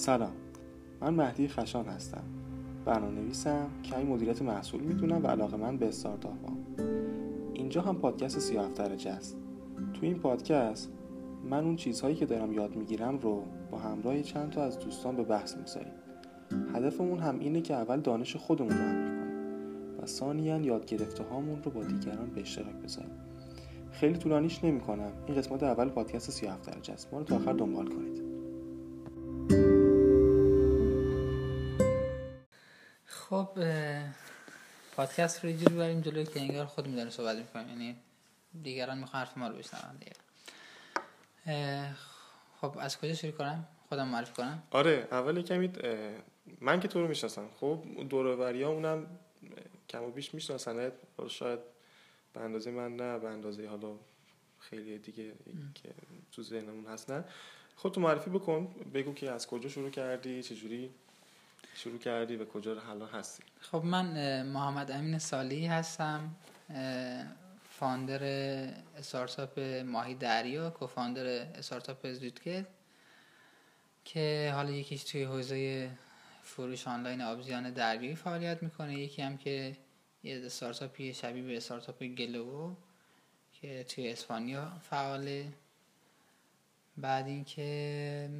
سلام. من مهدی خشان هستم. برنامه نویسم کمی مدیریت محصول می‌دونم و علاقه من به استارتاپ هم. اینجا هم پادکست سیاه درجه است. تو این پادکست من اون چیزهایی که دارم یاد می‌گیرم رو با همراه چند تا از دوستان به بحث می‌ذاریم. هدفمون هم اینه که اول دانش خودمون رو هم کنیم و ثانیا یاد گرفته هامون رو با دیگران به اشتراک بذاریم. خیلی طولانیش نمی کنم این قسمت اول پادکست 37 درجه است. ما رو تا آخر دنبال کنید. خب پادکست رو جوری بریم جلوی که انگار خودمون داریم صحبت می‌کنیم. یعنی دیگران می‌خوان حرف ما رو بشنون دیگه. خب از کجا شروع کنم؟ خودم معرفی کنم. آره اول کمی من که تو رو می‌شناسم. خب دور ها اونم کم و بیش میشناسنت شاید به اندازه من نه به اندازه حالا خیلی دیگه که تو ذهنمون هست نه خود تو معرفی بکن بگو که از کجا شروع کردی چجوری شروع کردی و کجا حالا هستی؟ خب من محمد امین سالی هستم فاندر استارتاپ ماهی دریا کوفاندر استارتاپ زودکت که حالا یکیش توی حوزه فروش آنلاین آبزیان دریایی فعالیت می‌کنه. یکی هم که یه استارتاپی شبیه به استارتاپ گلو که توی اسپانیا فعاله. بعد اینکه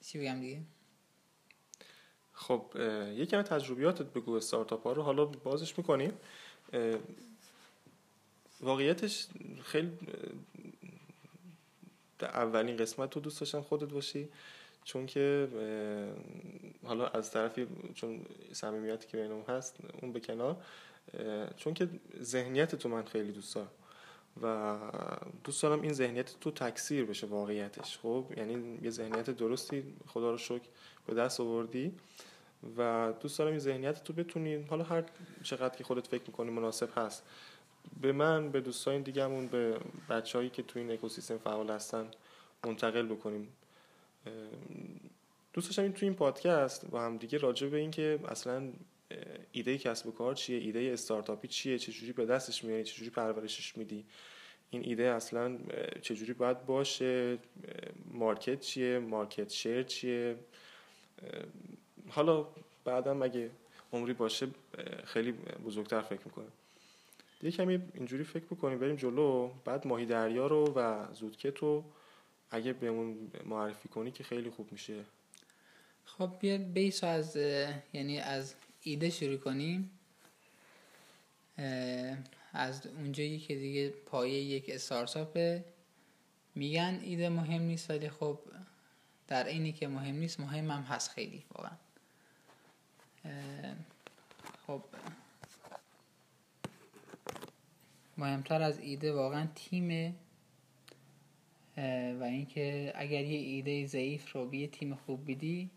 چی بگم دیگه؟ خب یکم تجربیاتت بگو استارتاپ ها رو حالا بازش می‌کنیم واقعیتش خیلی اولین قسمت تو دوست داشتم خودت باشی چون که حالا از طرفی چون صمیمیتی که بینم هست اون به کنار چون که ذهنیت تو من خیلی دوست دارم. و دوست دارم این ذهنیت تو تکثیر بشه واقعیتش خب؟ یعنی یه ذهنیت درستی خدا رو شکر به دست آوردی و دوست دارم این ذهنیت تو بتونی حالا هر چقدر که خودت فکر می‌کنی مناسب هست به من به دوستان دیگهمون به بچههایی که تو این اکوسیستم فعال هستن منتقل بکنیم. دوست داشتم این تو این پادکست با هم دیگه راجع به این که اصلا ایده کسب و کار چیه؟ ایده استارتاپی چیه؟ چجوری به دستش میاری چجوری پرورشش میدی؟ این ایده اصلا چجوری باید باشه؟ مارکت چیه؟ مارکت شیر چیه؟ حالا بعدم اگه عمری باشه خیلی بزرگتر فکر می‌کنم. یه کمی اینجوری فکر بکنیم بریم جلو. بعد ماهی دریا رو و زودکت رو اگه بهمون معرفی کنی که خیلی خوب میشه. خب بیا بیس از یعنی از ایده شروع کنیم. از اونجایی که دیگه پایه یک استارتاپه میگن ایده مهم نیست ولی خب در اینی که مهم نیست مهم هم هست خیلی واقعا. خب. مهمتر از ایده واقعا تیمه و اینکه اگر یه ایده ضعیف رو به تیم خوب بیدی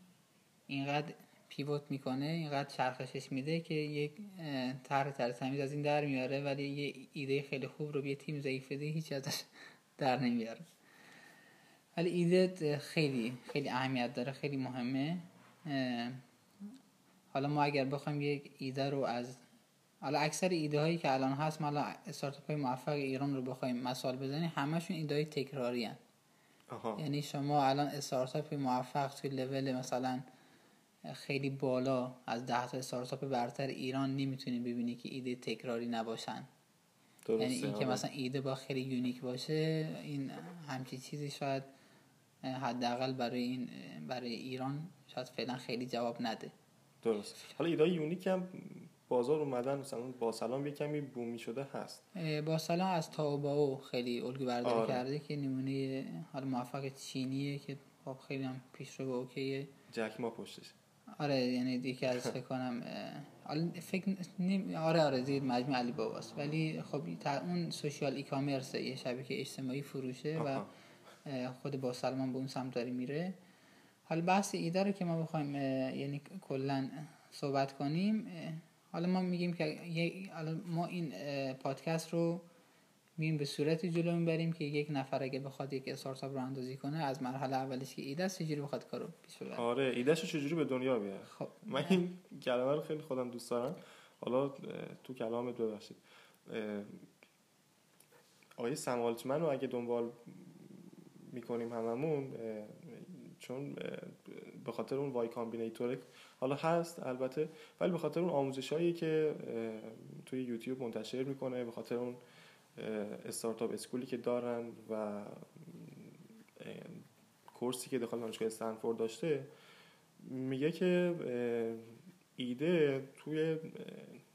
اینقدر پیوت می‌کنه اینقدر چرخشش میده که یک طرح تر تمیز از این در میاره ولی یه ایده خیلی خوب رو به یه تیم ضعیف بده هیچ ازش در نمیاره. ولی ایده خیلی خیلی اهمیت داره خیلی مهمه. حالا ما اگر بخوایم یک ایده رو از حالا اکثر ایده هایی که الان هست ما استارتاپ های موفق ایران رو بخوایم مثال بزنیم همشون ایده های تکراری هن. یعنی شما الان استارتاپ موفق توی لول مثلا خیلی بالا از ده تا استارتاپ برتر ایران نمی‌تونی ببینی که ایده تکراری نباشن. یعنی این که مثلا ایده با خیلی unique باشه این همچی چیزی شاید حداقل برای این برای ایران شاید فعلا خیلی جواب نده. درست. حالا ایده یونیک هم بازار اومدن مثلا با سلام یه کمی بومی شده هست. با سلام از تاوباو خیلی الگو برداری آره. کرده که نمونه حالا موفق چینیه که خب خیلی هم پیش رو اوکیه. جک ما پشتش. آره یعنی دیگه از فکر کنم فکر نیم آره آره زیر مجموع علی باباست. ولی خب اون سوشیال ای کامرس یه شبکه اجتماعی فروشه و خود با سلمان به اون سمت داری میره. حالا بحث ایده رو که ما بخوایم یعنی کلا صحبت کنیم حالا ما میگیم که ما این پادکست رو میریم به صورتی جلو می‌بریم که یک نفر اگه بخواد یک استارتاپ رو اندازی کنه از مرحله اولش که ایده است چجوری بخواد کارو پیش ببره. آره ایدهشو چجوری به دنیا بیاره خب من این کلمه رو خیلی خودم دوست دارم. حالا تو کلامت ببخشید. آقای سمالتمن رو اگه دنبال می‌کنیم هممون چون به خاطر اون وای کامبینیتور حالا هست البته ولی به خاطر اون آموزشایی که توی یوتیوب منتشر می‌کنه به خاطر اون استارتاپ اسکولی که دارن و کورسی که داخل دانشگاه استنفورد داشته میگه که ایده توی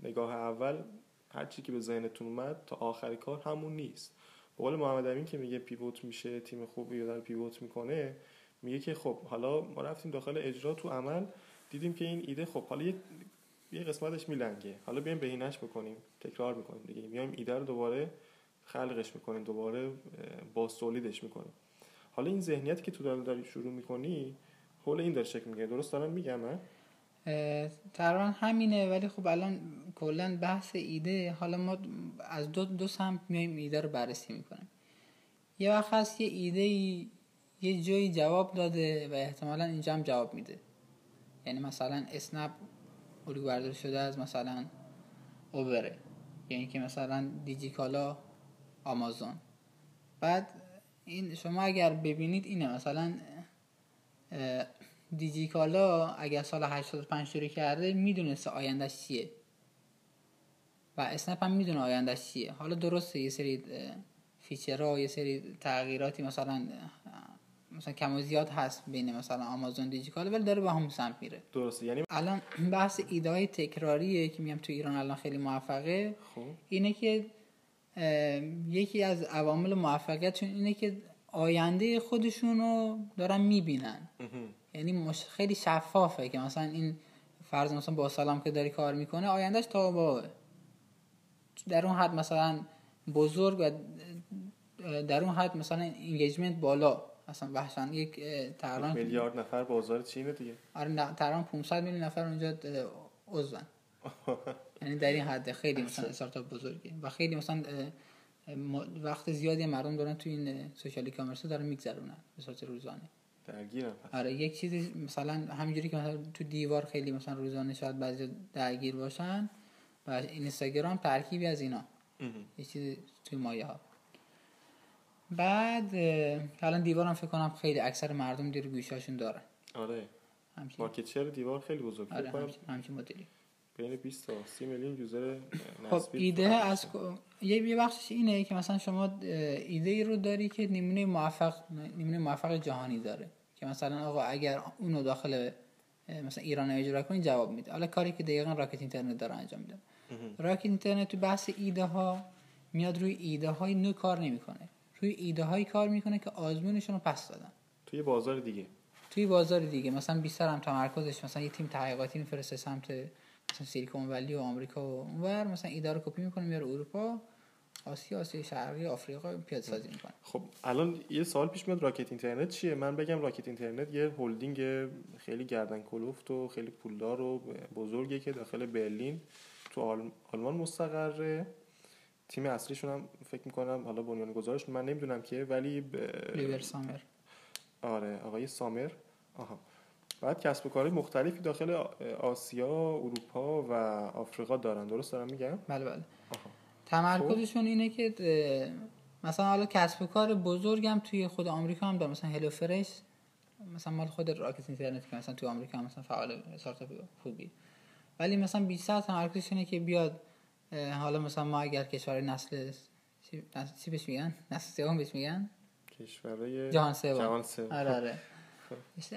نگاه اول هر چی که به ذهنتون اومد تا آخر کار همون نیست. به قول محمد امین که میگه پیوت میشه تیم خوبی رو در پیوت می‌کنه میگه که خب حالا ما رفتیم داخل اجرا تو عمل دیدیم که این ایده خب حالا یه قسمتش میلنگه. حالا بیایم بهینش بکنیم تکرار می‌کنیم دیگه. میایم ایده رو دوباره خلقش می‌کنیم دوباره باز تولیدش می‌کنیم حالا این ذهنیتی که تو داری شروع می‌کنی حول این داره شکل میگه درست دارم میگم تقریبا همینه ولی خب الان کلا بحث ایده. حالا ما از دو دو سمت میایم ایده رو بررسی می‌کنیم. یه وقت هست یه ایده یه جایی جواب داده و احتمالا اینجا هم جواب میده. یعنی مثلا اسنپ الگو شده از مثلا اوبره یعنی که مثلا دیجیکالا آمازون. بعد این شما اگر ببینید اینه مثلا دیجیکالا اگر سال 85 شروع کرده می‌دونسته آیندهش چیه. و اسنپ هم می‌دونه آیندهش چیه. حالا درسته یه سری فیچرها یه سری تغییراتی مثلا مثلا کم و زیاد هست بین مثلا آمازون دیجیکالا ولی داره به هم سمت میره. درسته یعنی الان بحث ایده های تکراریه که میگم تو ایران الان خیلی موفقه. خب. اینه که یکی از عوامل موفقیتشون اینه که آینده خودشون رو دارن می‌بینن. یعنی مش... خیلی شفافه که مثلا این فرض مثلا با سلام که داری کار می‌کنه آیندهش تا با در اون حد مثلا بزرگ و در اون حد مثلا انگیجمنت بالا. مثلا وحشن یک تقریبا میلیارد نفر بازار چینه دیگه. آره تقریبا 500 میلیون نفر اونجا عضون. یعنی در این حد خیلی مثلا استارتاپ بزرگی و خیلی مثلا وقت زیادی مردم دارن تو این سوشال کامرس دارن میگذرونن به صورت روزانه. درگیرم آره یک چیزی مثلا همینجوری که مثلا تو دیوار خیلی مثلا روزانه شاید بعضی درگیر باشن و اینستاگرام ترکیبی از اینا. یه چیزی توی مایه ها. بعد الان دیوار هم فکر کنم خیلی اکثر مردم دیر گوشاشون دارن آره. مارکت شیر دیوار خیلی بزرگ. آره همچین, همچین مدلی. بین 20 تا 30 میلیون یوزر خب ایده از یه یه بخشش اینه که مثلا شما ایده ای رو داری که نمونه موفق نمونه موفق جهانی داره. که مثلا آقا اگر اونو داخل مثلا ایران اجرا کنی جواب میده. حالا کاری که دقیقا راکت اینترنت داره انجام میده. راکت اینترنت تو بحث ایده ها میاد روی ایده های نو کار نمی‌کنه. روی ایده هایی کار می‌کنه که آزمونشون رو پس دادن. توی بازار دیگه. توی بازار دیگه. مثلا بیشتر هم تمرکزش مثلا یه تیم تحقیقاتی میفرسته سمت مثلا سیلیکون ولی و آمریکا و اونور مثلا ایده رو کپی می‌کنه میاره اروپا آسیا آسیا شرقی آفریقا پیاده سازی می‌کنه. خب الان یه سوال پیش میاد Rocket Internet چیه؟ من بگم Rocket Internet یه هلدینگ خیلی گردن کلفت و خیلی پولدار و بزرگی که داخل برلین تو آلمان مستقره. تیم اصلیشون هم فکر می‌کنم حالا بنیان گذارش من نمی‌دونم که ولی ب... الیور سامر. آره آقای سامر. آها. بعد کسب و کارهای مختلفی داخل آسیا اروپا و آفریقا دارن. درست دارم میگم؟ بله بله. تمرکزشون اینه که مثلا حالا کسب و کار بزرگم توی خود آمریکا هم داره مثلا هلو فرش مثلا مال خود راکت اینترنت که مثلا توی آمریکا هم مثلا فعال استارتاپ خوبی. ولی مثلا بیشتر تمرکزش اینه که بیاد حالا مثلا ما اگر کشور نسل چی بهش میگن؟ نسل سوم بهش میگن؟ کشورهای جهان سوم. جهان سوم. آره آره.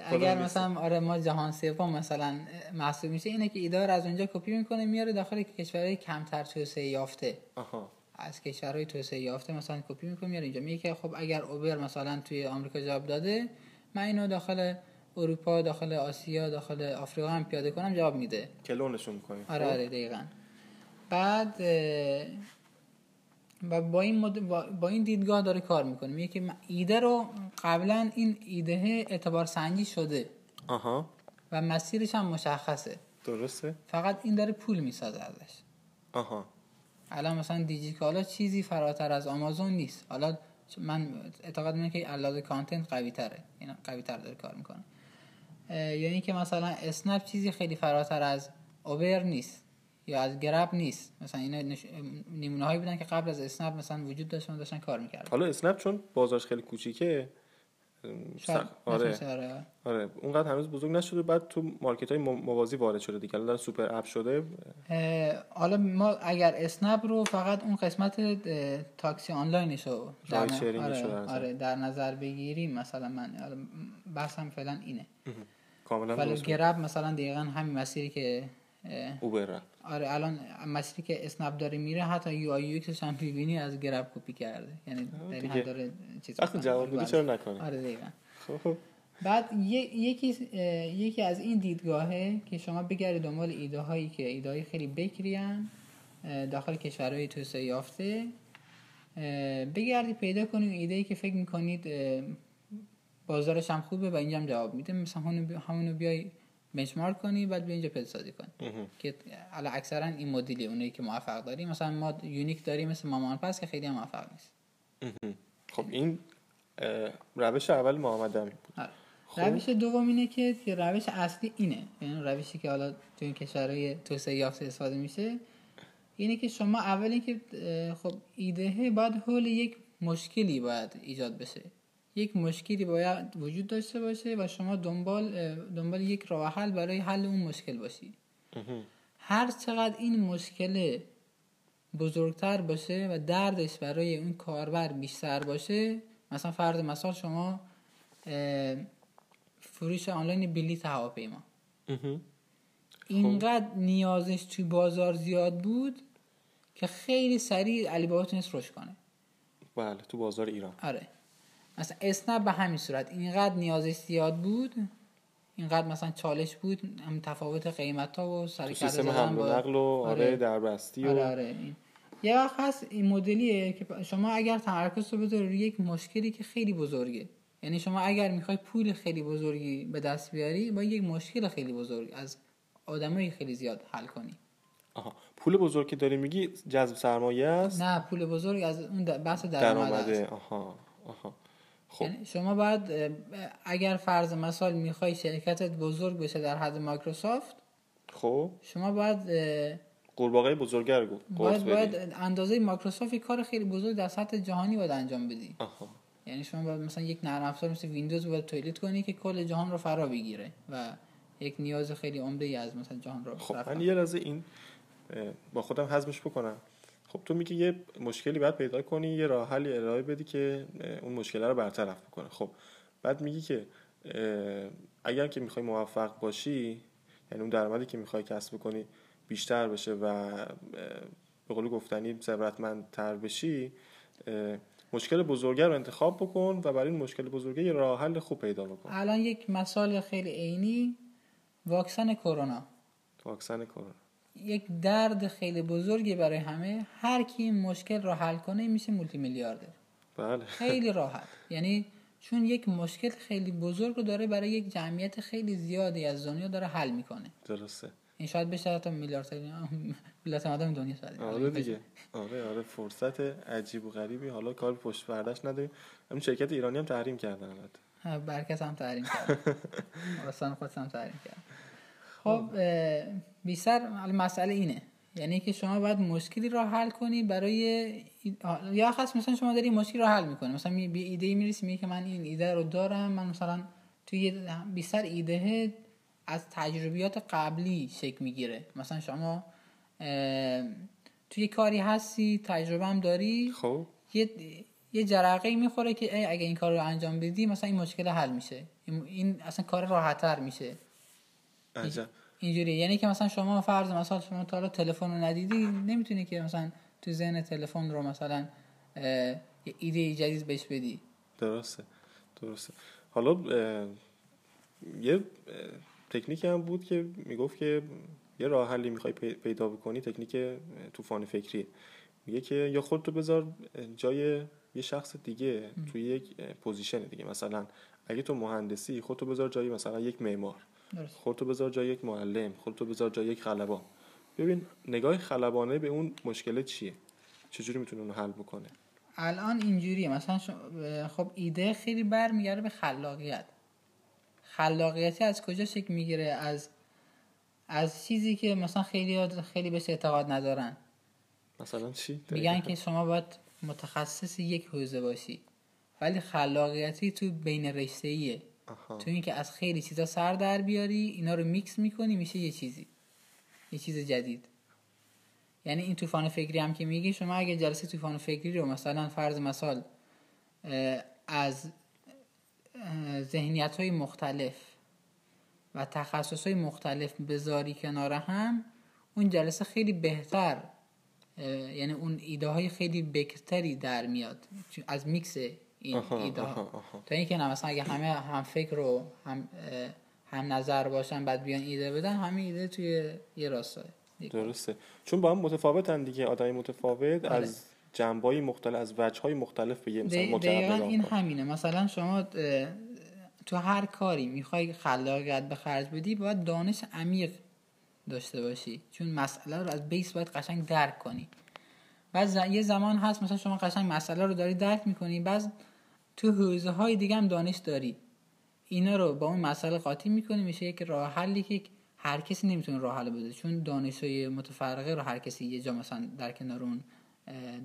اگر مثلا آره ما جهان سوم مثلا محسوب میشه اینه که ایدار از اونجا کپی می‌کنه میاره داخل کشورهای کمتر توسعه یافته. آها. از کشورهای توسعه یافته مثلا کپی می‌کنه میاره اینجا. میگه که خب اگر اوبر مثلا توی آمریکا جواب داده من اینو داخل اروپا داخل آسیا داخل آفریقا هم پیاده کنم جواب میده. کلونشون می‌کنیم آره آره دقیقاً. بعد و با این, مد... با این دیدگاه داره کار می‌کنه. میگه که ایده رو قبلا این ایده اعتبار سنجی شده. آها. و مسیرش هم مشخصه. درسته. فقط این داره پول می‌سازه ازش. آها. الان مثلا دیجیکالا چیزی فراتر از آمازون نیست. حالا من اعتقاد می‌کنم که علاوه کانتنت قوی تره این قوی تر داره کار می‌کنه. یعنی که مثلا اسنپ چیزی خیلی فراتر از اوبر نیست. یا از گرب نیست. مثلا اینا نش... نمونه هایی بودن که قبل از اسنپ مثلا وجود داشتن داشتن کار می‌کردن. حالا اسنپ چون بازارش خیلی کوچیکه آره. آره, آره. اونقدر هنوز بزرگ نشده بعد تو market های موازی وارد شده دیگه. الان super app شده. حالا ما اگر اسنپ رو فقط اون قسمت تاکسی آنلاینش رو در, آره, آره در نظر بگیریم. مثلا من بحثم فعلا اینه. کاملا ولی گرب مثلا دقیقا همین مسیری که اوبر آره الان مسیری که اسنپ داره میره حتی یو آی یو هم می‌بینی از گرب کپی کرده. یعنی در این داره چیز وقتی جواب بده چرا نکنه آره دقیقاً. خب بعد یکی یکی از این دیدگاهه که شما بگردید دنبال ایده هایی که ایده های خیلی بکریان داخل کشورهای توسعه یافته. بگردید پیدا کنید ایده ای که فکر می‌کنید بازارش هم خوبه و اینجا هم جواب میده. مثلا همونو بیای بنچمارک کنی بعد به اینجا پیدا سازی کنی که حالا اکثرا این مدلی اونایی که موفق داریم مثلا ما یونیک داریم مثل مامان پس که خیلی هم موفق نیست. خب این روش اول محمد امی بود. آره. خب. روش دوم اینه که روش اصلی اینه. یعنی روشی که حالا تو این کشورهای توسعه یافته استفاده میشه اینه که شما اول اینکه خب ایده باید حول یک مشکلی باید ایجاد بشه. یک مشکلی باید وجود داشته باشه و شما دنبال دنبال یک راه حل برای حل اون مشکل باشی. هر چقدر این مشکل بزرگتر باشه و دردش برای اون کاربر بیشتر باشه مثلا فرض مثال شما فروش آنلاین بلیط هواپیما. اینقدر نیازش توی بازار زیاد بود که خیلی سریع علی بابا تونست رشد کنه. بله تو بازار ایران. آره. مثلا اسنپ به همین صورت. اینقدر نیازش زیاد بود اینقدر مثلا چالش بود هم تفاوت قیمت ها و سر سیستم حمل و نقل و آره, آره دربستی آره آره این. یه وقت هست این مدلیه که شما اگر تمرکز رو بذاری روی یک مشکلی که خیلی بزرگه. یعنی شما اگر می‌خوای پول خیلی بزرگی به دست بیاری با یک مشکل خیلی بزرگ از آدمای خیلی زیاد حل کنی. آها. پول بزرگ که داری میگی جذب سرمایه است؟ نه پول بزرگ از اون بحث درآمده. آها آها. خب. یعنی شما باید اگر فرض مثال می‌خوای شرکتت بزرگ بشه در حد مایکروسافت خب. شما باید قورباغه بزرگر گفت باید, باید اندازه مایکروسافت کار خیلی بزرگ در سطح جهانی باید انجام بدی. آها. یعنی شما باید مثلا یک نرم افزار مثل ویندوز باید تولید کنی که کل جهان رو فرا بگیره و یک نیاز خیلی عمده ای از مثلا جهان رو خب من یه لحظه این با خودم حزمش بکنم. خب تو میگی یه مشکلی باید پیدا کنی یه راه حلی ارائه بدی که اون مشکل رو برطرف بکنه. خب بعد میگی که اگر که می‌خوای موفق باشی یعنی اون درآمدی که می‌خوای کسب کنی بیشتر بشه و به قول گفتنی ثروتمندتر بشی مشکل بزرگه رو انتخاب بکن و برای این مشکل بزرگه یه راه حل خوب پیدا بکن. الان یک مثال خیلی عینی واکسن کرونا. واکسن کرونا. یک درد خیلی بزرگی برای همه. هر کی این مشکل رو حل کنه میشه مولتی میلیاردر بله. خیلی راحت. یعنی چون یک مشکل خیلی بزرگ رو داره برای یک جمعیت خیلی زیادی از دنیا داره حل می‌کنه. درسته. این شاید بشه حتی میلیارد ملت مردم دنیا شاید. آره دیگه. آره آره فرصت عجیب و غریبی. حالا کار پشت پردش نداریم. همین شرکت ایرانی هم تحریم کردن البته. برکت هم تحریم کرد اصلا خودش هم تحریم کرد. خب بیشتر مسئله اینه. یعنی که شما باید مشکلی رو حل کنی برای یا خاص مثلا شما داری مشکلی رو حل می‌کنی. مثلا به ایده می‌رسی میگه که من این ایده رو دارم من مثلا توی بیشتر ایده از تجربیات قبلی شکل می‌گیره. مثلا شما توی کاری هستی تجربه هم داری خب. یه یه جرقه می‌خوره که ای اگه این کار رو انجام بدی مثلا این مشکل حل میشه. این اصلا کار راحتتر میشه. عجب اینجوری یعنی که مثلا شما فرض مثلا شما تا تلفن رو ندیدی نمی‌تونی که مثلا تو ذهن تلفن رو مثلا یه ایده جدید بهش بدی. درسته درسته. حالا یه تکنیکی هم بود که می‌گفت که یه راه حلی می‌خوای پیدا بکنی تکنیک طوفان فکری. میگه که یا خودتو بذار جای یه شخص دیگه توی یک پوزیشن دیگه. مثلا اگه تو مهندسی خودتو بذار جای مثلا یک معمار. خودتو بذار جای یک معلم خودتو بذار جای یک خلبان ببین نگاه خلبانه به اون مشکل چیه؟ چجوری می‌تونه اونو حل بکنه؟ الان اینجوریه. مثلا خب ایده خیلی برمیگرده به خلاقیت. خلاقیتی از کجا شکل می‌گیره؟ از از چیزی که مثلا خیلی خیلی بهش اعتقاد ندارن. مثلا چی؟ میگن که شما باید متخصص یک حوزه باشی. ولی خلاقیتی تو بین رشته ایه تو اینکه از خیلی چیزا سر در بیاری اینا رو میکس می‌کنی میشه یه چیزی. یه چیز جدید. یعنی این طوفان فکری هم که میگی شما اگه جلسه طوفان فکری رو مثلا فرض مثال از ذهنیت های مختلف و تخصص های مختلف بذاری کنار هم اون جلسه خیلی بهتر یعنی اون ایده های خیلی بکرتری در میاد. از میکس این ایده تا اینکه نه مثلا اگه همه هم فکر رو هم هم نظر باشن بعد بیان ایده بدن همه ایده توی یه راستای. درسته. چون با هم متفاوتن دیگه آدمی متفاوت آره. از جنبایی مختلف از وجه های مختلف به یه مثلا این همینه. مثلا شما تو هر کاری می‌خوای خلاقیت به خرج بدی باید دانش عمیق داشته باشی. چون مسئله رو از بیس باید قشنگ درک کنی. بعد یه زمان هست مثلا شما قشنگ مسئله رو داری درک می‌کنی بعد تو حوزه های دیگه هم دانش داری. اینا رو با اون مسئله قاطی می‌کنی میشه یک راه حلی که هر کسی نمی‌تونه راه حل بده. چون دانش های متفرقه رو هر کسی یه جا مثلا در کنار اون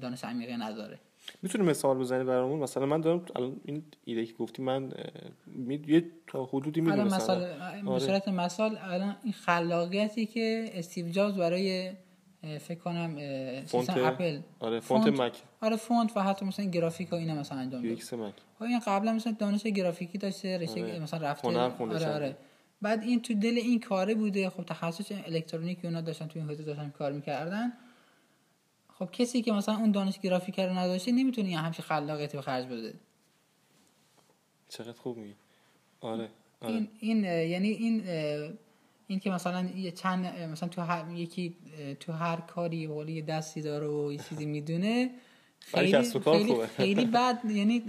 دانش عمیقه نداره. می‌تونی مثال بزنی برامون؟ مثلا من دارم الان این ایده که گفتی من یه تا حدودی می‌دونم مثلا. به مثال الان این خلاقیتی که استیو جابز برای فکر کنم فونت؟ اپل. آره فونت, مک. آره فونت و حتی مثلا گرافیک و اینا مثلا انجام داد مک. این قبلا مثلا دانش گرافیکی داشته رشته آره. مثلا رفته. آره آره. بعد این تو دل این کاره بوده. خب تخصص الکترونیک اونا داشتن تو این حوزه داشتن کار می‌کردن. خب کسی که مثلا اون دانش گرافیک رو نداشته نمی‌تونه یه همچین خلاقیتی به خرج بده. چقدر خوب میگی. آره, آره. این این یعنی این این که مثلا یه چند مثلا تو هر یکی تو هر کاری ولی یه دستی داره و یه چیزی می‌دونه خیلی خیلی, خیلی بد یعنی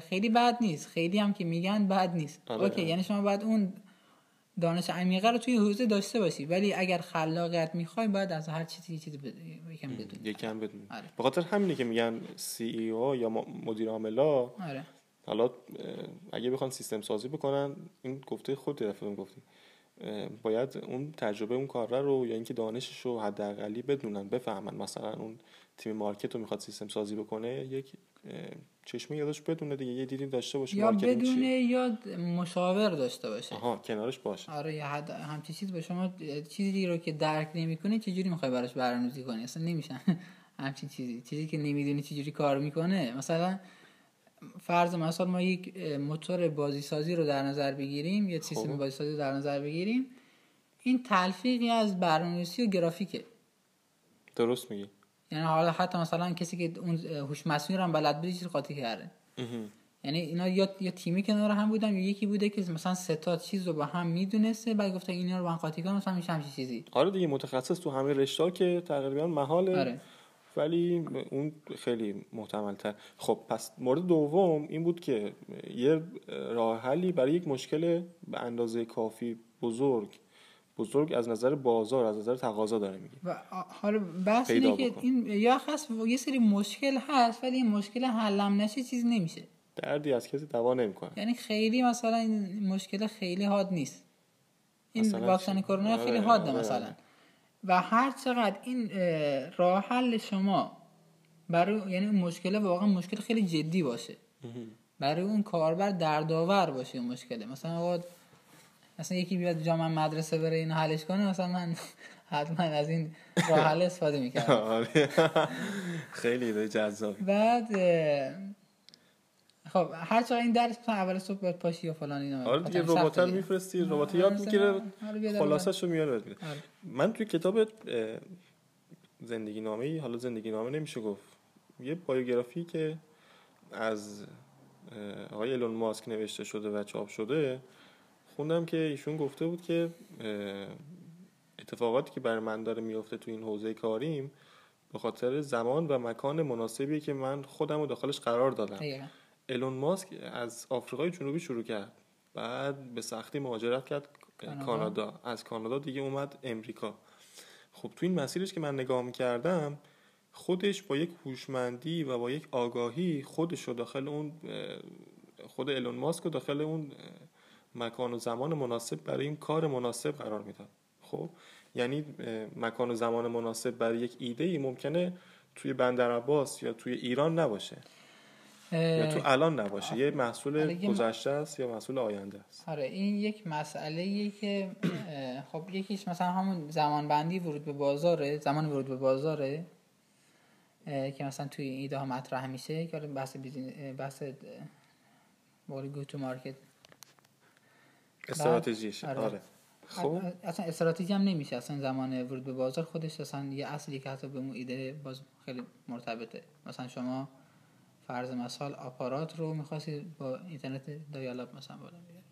خیلی بد نیست. خیلی هم که میگن بد نیست. آره اوکی یعنی شما باید اون دانش عمیقه رو توی حوزه داشته باشی. ولی اگر خلاقیت می‌خوای باید از هر چیزی یه چیزی یکم بدون یکم بدون آره. به خاطر همینه که میگن سی ای او یا مدیر عاملا آره. حالا اگه بخوان سیستم سازی بکنن این گفته خود دفعه گفتی. باید اون تجربه اون کار رو یا اینکه دانشش رو حداقلی بدونن بفهمن. مثلا اون تیم مارکت رو می‌خواد سیستم سازی بکنه یک چشمه یادش بدونه دیگه یه دیدی داشته باشه یا بدونه یا مشاور داشته باشه. آها کنارش باشه. آره یا حد همچین چیز به شما چیزی رو که درک نمی‌کنه چجوری می‌خوای براش برنامه‌ریزی کنی؟ اصلا نمیشن همچین چیزی چیزی که نمی‌دونی چجوری کار می‌کنه. مثلا فرض مثال ما یک موتور بازی سازی رو در نظر بگیریم یا سیستم خب. بازی سازی رو در نظر بگیریم. این تلفیقی از برنامه‌نویسی و گرافیکه. درست میگی. یعنی حالا حتی مثلا کسی که اون هوش مصنوعی رو هم بلد بودی چیز قاطی کرده. یعنی اینا یا یا تیمی کنار هم بودن یا یکی بوده که مثلا سه تا چیز رو با هم می‌دونسته بعد گفته اینا رو با هم قاطی کنن مثلا میشه همچین چیزی. آره دیگه متخصص تو همه رشته که تقریبا محاله آره. ولی اون خیلی محتمل تر خب پس مورد دوم این بود که یه راه حلی برای یک مشکل به اندازه کافی بزرگ بزرگ از نظر بازار از نظر تقاضا داره میگه. و حالا بحث اینه که این یا خاص یه سری مشکل هست ولی این مشکل حلم نشه چیز نمیشه. دردی از کسی دوا نمی‌کنه. یعنی خیلی مثلا این مشکل خیلی حاد نیست. این واکسن کرونا خیلی آره، حاده آره. مثلا. و هر چقدر این راه حل شما برای یعنی مشکل واقعا مشکل خیلی جدی باشه. برای اون کاربر دردآور باشه اون مشکله مثلا مثلا یکی بیاد جا من مدرسه بره اینو حلش کنه مثلا من حتما از این راه حل استفاده می‌کردم. آره. خیلی ایده جذاب بعد خب هر چقدر این درس مثلا اول صبح باید پاشی یا فلان اینا آره دیگه ربات میفرستی ربات یاد می‌گیره خلاصش رو میاره آره. من توی کتاب زندگی نامه حالا زندگی نامه نمیشه گفت. یه بایوگرافی که از آقای ایلون ماسک نوشته شده و چاپ شده خوندم که ایشون گفته بود که اتفاقاتی که برای من داره میفته تو این حوزه کاریم به خاطر زمان و مکان مناسبی که من خودم رو داخلش قرار دادم. ایلون ماسک از آفریقای جنوبی شروع کرد. بعد به سختی مهاجرت کرد کانادا. از کانادا دیگه اومد امریکا. خب تو این مسیرش که من نگاه می‌کردم خودش با یک هوشمندی و با یک آگاهی خودش رو داخل اون خود ایلون ماسک رو داخل اون مکان و زمان مناسب برای این کار مناسب قرار می‌داد. خب؟ یعنی مکان و زمان مناسب برای یک ایده ای ممکنه توی بندر عباس یا توی ایران نباشه. یا تو الان نباشه یه محصول گذشته است یا محصول آینده است؟ آره این یک مسئله که خب یکیش مثلا همون زمان بندی ورود به بازاره زمان ورود به بازاره که مثلا توی ایده ها مطرح میشه که بحث بیزین بحث گو تو مارکت. استراتژیش آره, آره. خب؟ اصلا استراتژی هم نمیشه اصلا زمان ورود به بازار خودش اصلا یه اصلی که حتی به اون ایده باز خیلی مرتبطه. مثلا شما فرض مثال آپارات رو می‌خواستی با اینترنت دایالاب مثلا بالا بیاری.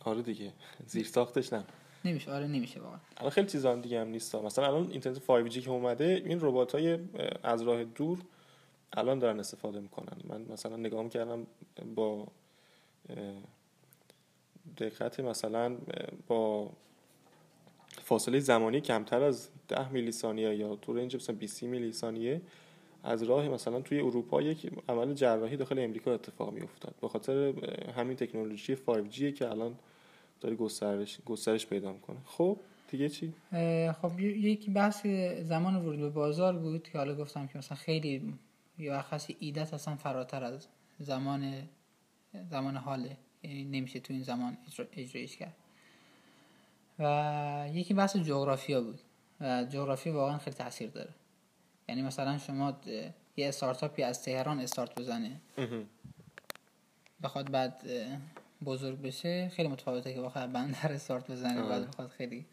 آره دیگه. زیر ساختش نه. نمیشه. آره نمیشه واقعا. الان خیلی چیزا هم دیگه هم نیست. مثلا الان اینترنت 5G که اومده این ربات های از راه دور الان دارن استفاده می‌کنن. من مثلا نگاه کردم با دقت مثلا با فاصله زمانی کمتر از 10 میلی ثانیه یا تو رنج مثلا 20 میلی ثانیه از راه مثلا توی اروپا یک عمل جراحی داخل امریکا اتفاق می افتاد به خاطر همین تکنولوژی 5G که الان داره گسترش گسترش پیدا می‌کنه. خب دیگه چی؟ خب یکی بحث زمان ورود به بازار بود که حالا گفتم که مثلا خیلی یا خاصی ایدت اصلا فراتر از زمان زمان حاله یعنی نمیشه تو این زمان اجرایش کرد. و یکی بحث جغرافیا بود. و جغرافی واقعا خیلی تاثیر داره. یعنی مثلا شما یه استارتاپی از تهران استارت بزنه. بخواد بعد بزرگ بشه خیلی متفاوته که بخواد بندر استارت بزنه بعد بخواد خیلی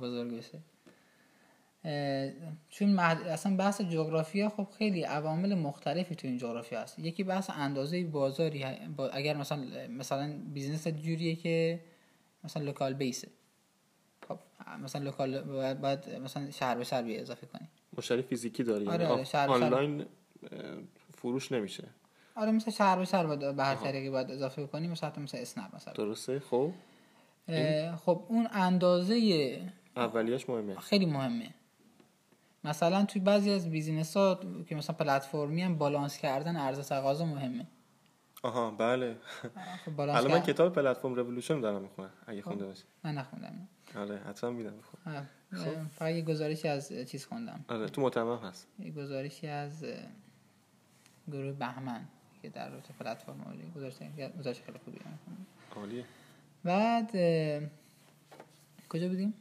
بزرگ بشه. چون اصلا بحث جغرافیا خب خیلی عوامل مختلفی تو این جغرافیا هست. یکی بحث اندازه بازاری اگر مثلا مثلا business جوریه که مثلا local base ه خب مثلا local باید, مثلا شهر به شهر اضافه کنی. مشتری فیزیکی داری آره آره شهر آنلاین فروش نمیشه. آره مثلا شهر به شهر به هر طریقی باید اضافه کنی مثلا مثلا اسنپ مثلا. درسته؟ خب. خب اون اندازه اولیش مهمه. خیلی مهمه. مثلا توی بعضی از business ها که مثلا پلتفرمی هم بالانس کردن عرضه تقاضا مهمه. آها بله. خب الان من کتاب پلتفرم رولوشن دارم می‌خونم اگه خب، خونده باشی. من نخوندم. آره حتما میدم. خب. فقط یه گزارشی از چیز خوندم. آره تو متمم هست. یه گزارشی از گروه بهمن که در رابطه پلتفرم عالی گزارش گزارش خیلی خوبی عالیه. بعد کجا بودیم؟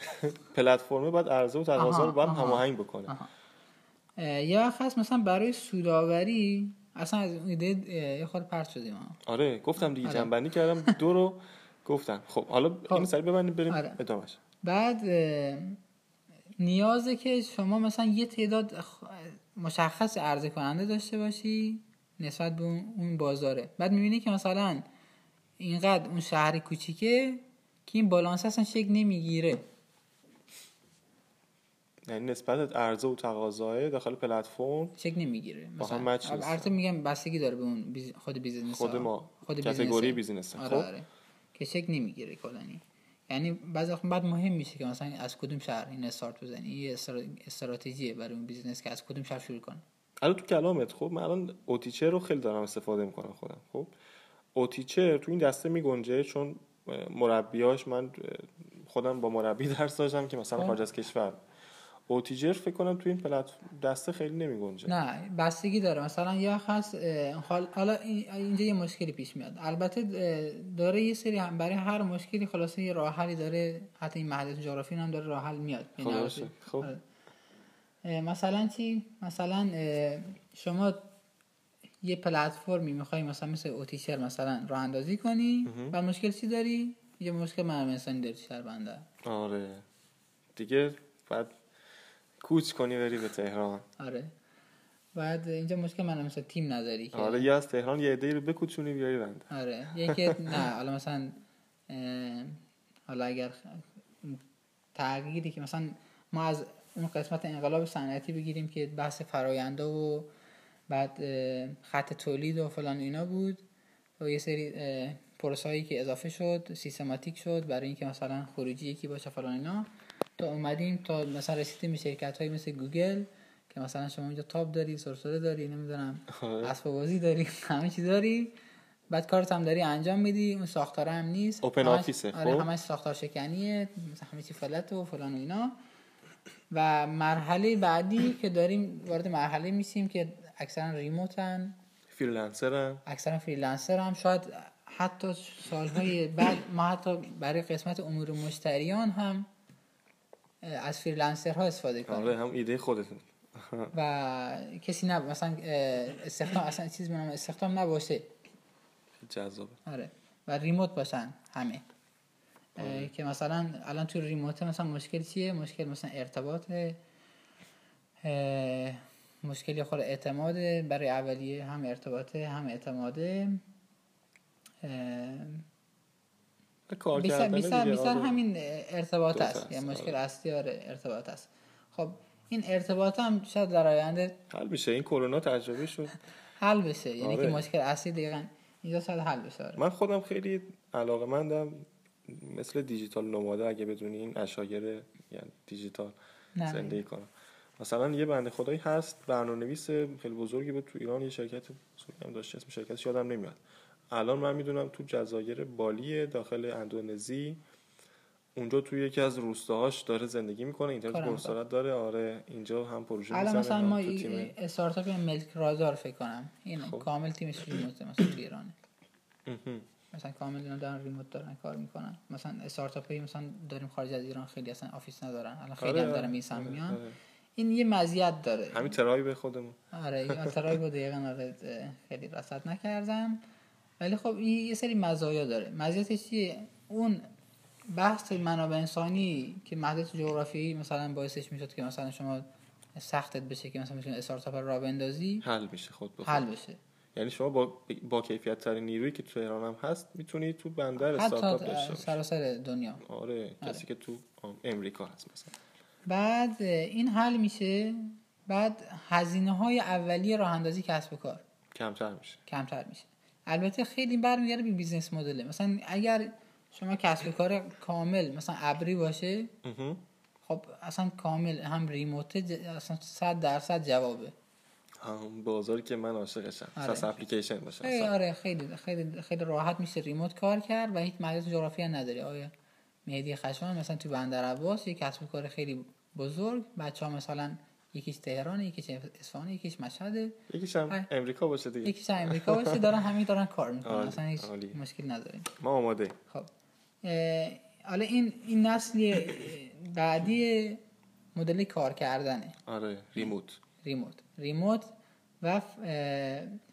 پلتفرم باید عرضه و تقاضا رو با هم هماهنگ بکنه. یا وقت هست مثلا برای سوداوری اصلا از ایده یه خورده پرت شدیم. آره گفتم دیگه آره. جنبندی کردم. دو رو گفتم خب حالا خب. این سری ببندیم بریم آره. ادامش بعد نیازه که شما مثلا یه تعداد مشخص عرضه کننده داشته باشی نسبت به اون بازاره. بعد می‌بینی که مثلا اینقدر اون شهر کوچیکه که این بالانس اصلا شکل نمی‌گیره. یعنی نسبت عرضه و تقاضای داخل پلتفرم شکل نمی‌گیره. مثلا البته میگم بستگی داره به اون خود business خود ما. خود category business. آره خب؟ که شکل نمی‌گیره کلانی. یعنی بعضی وقت بعد مهم میشه که مثلا از کدوم شهر این استارت بزنی. یه استراتژی برای اون business که از کدوم شهر شروع کنه الان تو کلامت خب من الان اوتیچر رو خیلی دارم استفاده می‌کنم خودم. خب اوتیچر تو این دسته میگنجه چون مربیاش من خودم با مربی درس داشتم که مثلا خب. خارج از کشور. اوتیجر فکر کنم تو این پلت دسته خیلی نمی گنجه نه بستگی داره. مثلا یا خاص حالا اینجا یه مشکلی پیش میاد. البته داره یه سری هم برای هر مشکلی خلاصه یه راه حلی داره. حتی این محدود جغرافی هم داره راه حل میاد. خب. آره. مثلا چی؟ مثلا شما یه پلتفرمی می‌خوای مثلا مثل اوتیشر مثلا راه اندازی کنی و مشکل چی داری؟ یه مشکل منابع انسانی داری بنده. آره. دیگه بعد کوچ کنی بری به تهران. آره. بعد اینجا مشکل من مثلا تیم نداری که. آره یا از تهران یه عده رو بکوچونی بیاری بنده. آره. یکی نه حالا مثلا حالا اگر تغییری که مثلا ما از اون قسمت انقلاب صنعتی بگیریم که بحث فراینده و بعد خط تولید و فلان اینا بود و یه سری پروسه که اضافه شد سیستماتیک شد برای اینکه مثلا خروجی یکی باشه فلان اینا. تا اومدیم تا مثلا رسیدیم به شرکت های مثل گوگل که مثلا شما اینجا تاب داری سرسره داری نمی‌دونم آره. اسب بازی داری همه چی داری. بعد کارت هم داری انجام میدی اون ساختار هم نیست. open office ـه آره خب. همش ساختار شکنیه مثلا همه چی flat و فلان و اینا. و مرحله بعدی که داریم وارد مرحله میشیم که اکثرا remote ن. freelancer هم اکثرا freelancer هم شاید حتی سالهای بعد ما حتی برای قسمت امور مشتریان هم از freelancer ها استفاده کنیم آره هم ایده خودتون و کسی نه مثلا استخدام اصلا چیز منم استخدام نباشه. جذابه. آره. و remote باشن همه. آره. که مثلا الان تو ریموت مثلا مشکل چیه؟ مشکل مثلا ارتباط مشکلی خود اعتماد برای اولیه هم ارتباطه هم اعتماده. بیشتر بیشتر آره. همین ارتباط است یه مشکل آره. اصلی آره ارتباط است. خب این ارتباط هم شاید در آینده حل بشه. این کرونا تجربه شد. حل بشه. یعنی که مشکل اصلی دقیقا اینجا شاید حل بشه آره. من خودم خیلی علاقه مندم مثل دیجیتال نوماده اگه بدونی این اشاگر یعنی دیجیتال زندگی کنم. مثلا یه بنده خدایی هست برنامه نویس خیلی بزرگی بود تو ایران یه شرکت هم داشت اسم شرکتش یادم نمیاد. الان من می‌دونم تو جزایر بالی داخل اندونزی. اونجا توی یکی از روستاهاش داره زندگی می‌کنه اینترنت پرسرعت داره. آره اینجا هم پروژه الان مثلا ما استارتاپ ملک رادار فکر کنم. این خب. کامل تیمش remote مثلا تو ایرانه. مثلا کامل اینا دارن remote دارن کار می‌کنن. مثلا استارتاپ مثلا داریم خارج از ایران خیلی اصلا office ندارن. الان خیلی آره هم دارن میسن آره، میان. آره. این یه مزیت داره. همین به خودمون. آره این ترای بود دقیقاً آره خیلی رصد نکردم ولی خب این یه سری مزایا داره. مزیتش چیه؟ اون بحث منابع انسانی که محدود جغرافیایی مثلا باعثش می‌شد که مثلا شما سختت بشه که مثلا می‌تونی استارتاپ را بندازی حل میشه خود بخود. حل بشه. یعنی شما با با کیفیت ترین نیرویی که تو ایران هم هست می‌تونی تو بندر استارتاپ داشته سراسر دنیا. آره, آره. کسی که تو امریکا هست مثلا. بعد این حل میشه بعد هزینه های اولیه راه اندازی کسب و کار. کمتر میشه. کمتر میشه. البته خیلی برمیگرده به business model مثلا اگر شما کسب و کار کامل مثلا ابری باشه خب اصلا کامل هم ریموت اصلا 100 درصد جوابه. هم بازاری که من عاشقشم. آره. اپلیکیشن باشه. آره خیلی خیلی خیلی راحت میشه ریموت کار کرد و هیچ محدود جغرافی نداره. آیا مهدی خشمان مثلا تو بندر عباس یک کسب کار خیلی بزرگ بچه ها مثلا یکیش تهران یکیش اصفهان یکیش مشهد. یکیش هم امریکا باشه دیگه. یکیش هم امریکا باشه دارن همین دارن کار می‌کنن. اصلا هیچ مشکل نداریم. ما آماده خب. حالا این این نسل بعدی مدل کار کردنه. آره ریموت. ریموت. ریموت و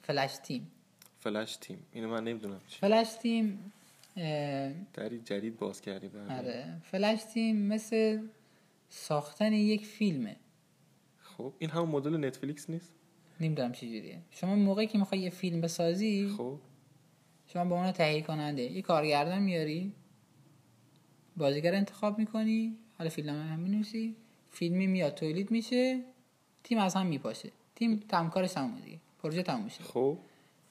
فلش تیم. فلش تیم. اینو من نمی‌دونم فلش تیم دری جدید باز کردی آره. فلش تیم مثل ساختن یک فیلمه. خب این همون مدل نتفلیکس نیست؟ نمی‌دونم چجوریه شما موقعی که می‌خوای یه فیلم بسازی خب. شما به اون تهیه کننده. یه کارگردان میاری بازیگر انتخاب می‌کنی حالا فیلم هم می‌نویسی فیلمی میاد تولید میشه تیم از هم میپاشه. تیم تمکارش تموم دیگه پروژه تموم میشه خب.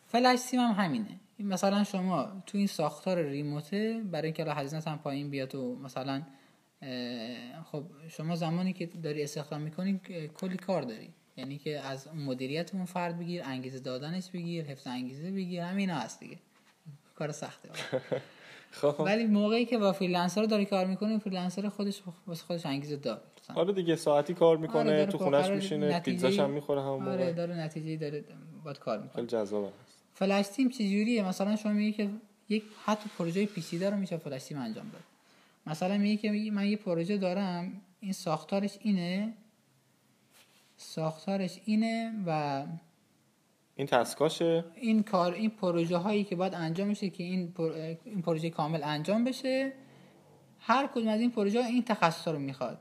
فلش تیم هم همینه. مثلا شما تو این ساختار ریموته برای اینکه هزینه هم پایین بیاد و مثلا خب شما زمانی که داری استخدام می‌کنی کلی کار داری. یعنی که از مدیریت اون فرد بگیر انگیزه دادنش بگیر حفظ انگیزه بگیر همین هست دیگه. کار سخته. خب. ولی موقعی که با freelancer داری کار می‌کنی freelancer خودش واسه خودش انگیزه داره آره دیگه ساعتی کار می‌کنه آره تو خونش میشینه پیتزاش هم می‌خوره همون موقع. آره داره نتیجه داره باید کار می‌کنه. خیلی جذابه flash team چجوریه؟ مثلا شما میگی که یک حتی پروژه پیچیده رو میشه flash team انجام داد. مثلا میگه که من یه پروژه دارم این ساختارش اینه. ساختارش اینه و این task اشه؟ این کار این پروژه هایی که باید انجام بشه که این, این پروژه کامل انجام بشه هر کدوم از این پروژه این تخصص رو می‌خواد.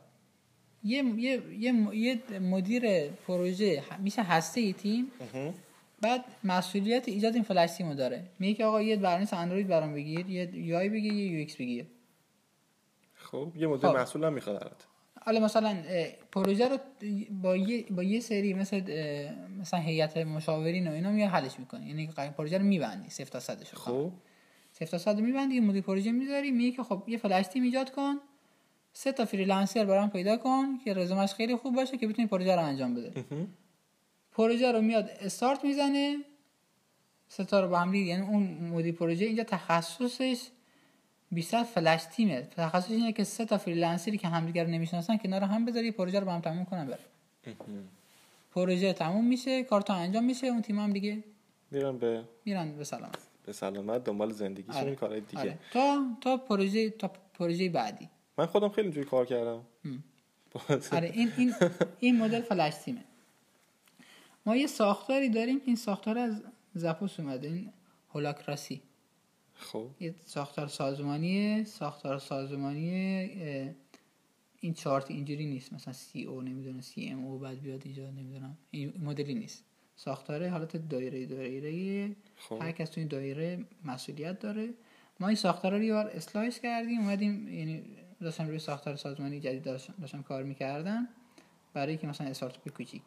یه, یه, یه, یه مدیر پروژه میشه هسته ای تیم بعد مسئولیت ایجاد این flash team رو داره. میگه که آقا یه برنامه اندروید برام بگیر یه UI بگیر یه UX بگیر. خب یه مدل خب. مسئول هم می‌خواد حالا مثلا پروژه رو با یه با یه سری مثل مثلا هیئت مشاورین و اینا میاد حلش می‌کنه یعنی پروژه رو میبندی صفر تا صدش خب؟ صفر تا صد میبندی مدیر پروژه می‌ذاری میگه که خب یه flash team ایجاد کن. سه تا freelancer برام پیدا کن که رزومش خیلی خوب باشه که بتونی پروژه رو انجام بده. پروژه رو میاد استارت می‌زنه. سه تا رو با هم یعنی اون مدیر پروژه اینجا تخصصش بیشتر فلش تیمه. تخصص اینه که سه تا فریلنسری که همدیگه رو نمی‌شناسن کنار هم بذاری پروژه رو با هم تموم کنن بره پروژه تموم میشه کارتا انجام میشه اون تیم هم دیگه میرن به میرن به سلامت. به سلامت دنبال زندگیشون آره. کارهای دیگه. آره. تا تا پروژه تا پروژه بعدی. من خودم خیلی اینجوری کار کردم. آره این این این مدل فلش تیمه. ما یه ساختاری داریم این ساختار از Zappos اومده این holacracy. خب. یه ساختار سازمانیه ساختار سازمانی این چارت اینجوری نیست. مثلا CEO نمی‌دونم CMO بعد بیاد اینجا نمی‌دونم. این مدلی نیست. ساختاره حالت دایره دایره خب. هر کس تو این دایره مسئولیت داره. ما این ساختار رو یه slice کردیم اومدیم یعنی داشتم روی ساختار سازمانی جدید داشتم, کار می‌کردم. برای که مثلا استارتاپ کوچیک.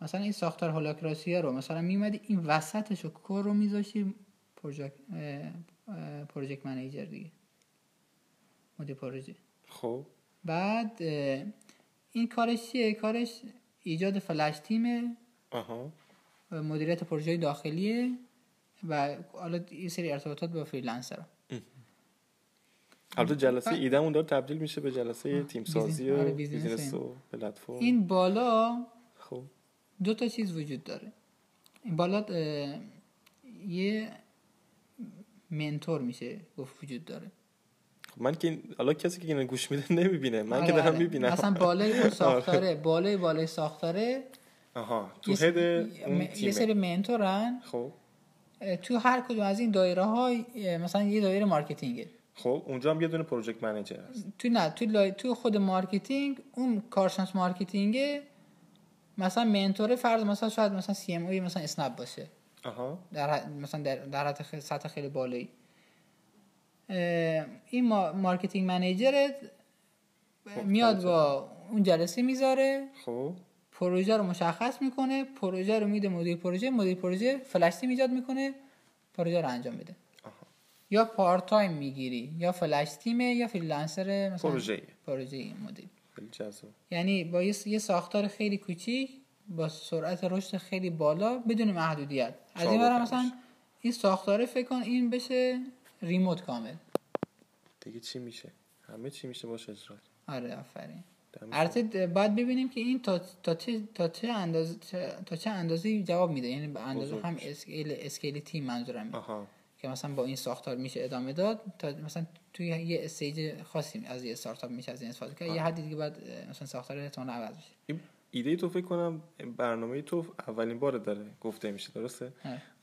مثلا این ساختار holacracy رو مثلا میمدی این وسطش رو core رو میذاشی project manager دیگه. مدیر پروژه. خب. بعد این کارش چیه؟ کارش ایجاد flash team ـه آها. مدیریت پروژه داخلیه و حالا یه سری ارتباطات با freelancer البته جلسه ایدمون داره تبدیل میشه به جلسه تیم سازی و آره، business و پلتفرم این بالا خب. دو تا چیز وجود داره. این بالا یه منتور میشه گفت وجود داره. خب من که حالا کسی که اینو گوش میده نمی‌بینه. من آره که دارم آره. می‌بینم. مثلا بالای اون ساختاره بالای بالای ساختاره آها تو هد یه سری منتورن. خب. تو هر کدوم از این دایره های مثلا یه دایره مارکتینگه. خب اونجا هم یه دونه پروژکت منیجر هست. تو نه تو, لای... تو خود marketing اون کارشناس marketing مثلا mentor فرض مثلا شاید مثلا CMO مثلا اسنپ باشه. آها. در مثلا در, در خیلی سطح خیلی بالایی. این marketing manager خب، میاد با اون جلسه می‌ذاره. خب. پروژه رو مشخص می‌کنه. پروژه رو میده مدیر پروژه. مدیر پروژه flash team ایجاد می‌کنه. پروژه رو انجام میده یا part time می‌گیری یا flash team ـه یا freelancer مثلا پروژه پروژه مدیر. خیلی یعنی با یه ساختار خیلی کوچیک با سرعت رشد خیلی بالا بدون محدودیت. از این برای مثلا این ساختاره فکر کن این بشه remote کامل. دیگه چی میشه؟ همه چی میشه باشه اجرا. آره آفرین. البته باید ببینیم که این تا, تا چه تا چه اندازه تا چه اندازه جواب میده. یعنی به اندازه هم scale scale تیم منظورم که مثلا با این ساختار میشه ادامه داد تا مثلا توی یه استیج خاصی از یه استارتاپ میشه از این استفاده کرد. یه حدی دیگه بعد مثلا ساختار احتمال عوض بشه ایده تو فکر کنم برنامه تو اولین بار داره گفته میشه درسته؟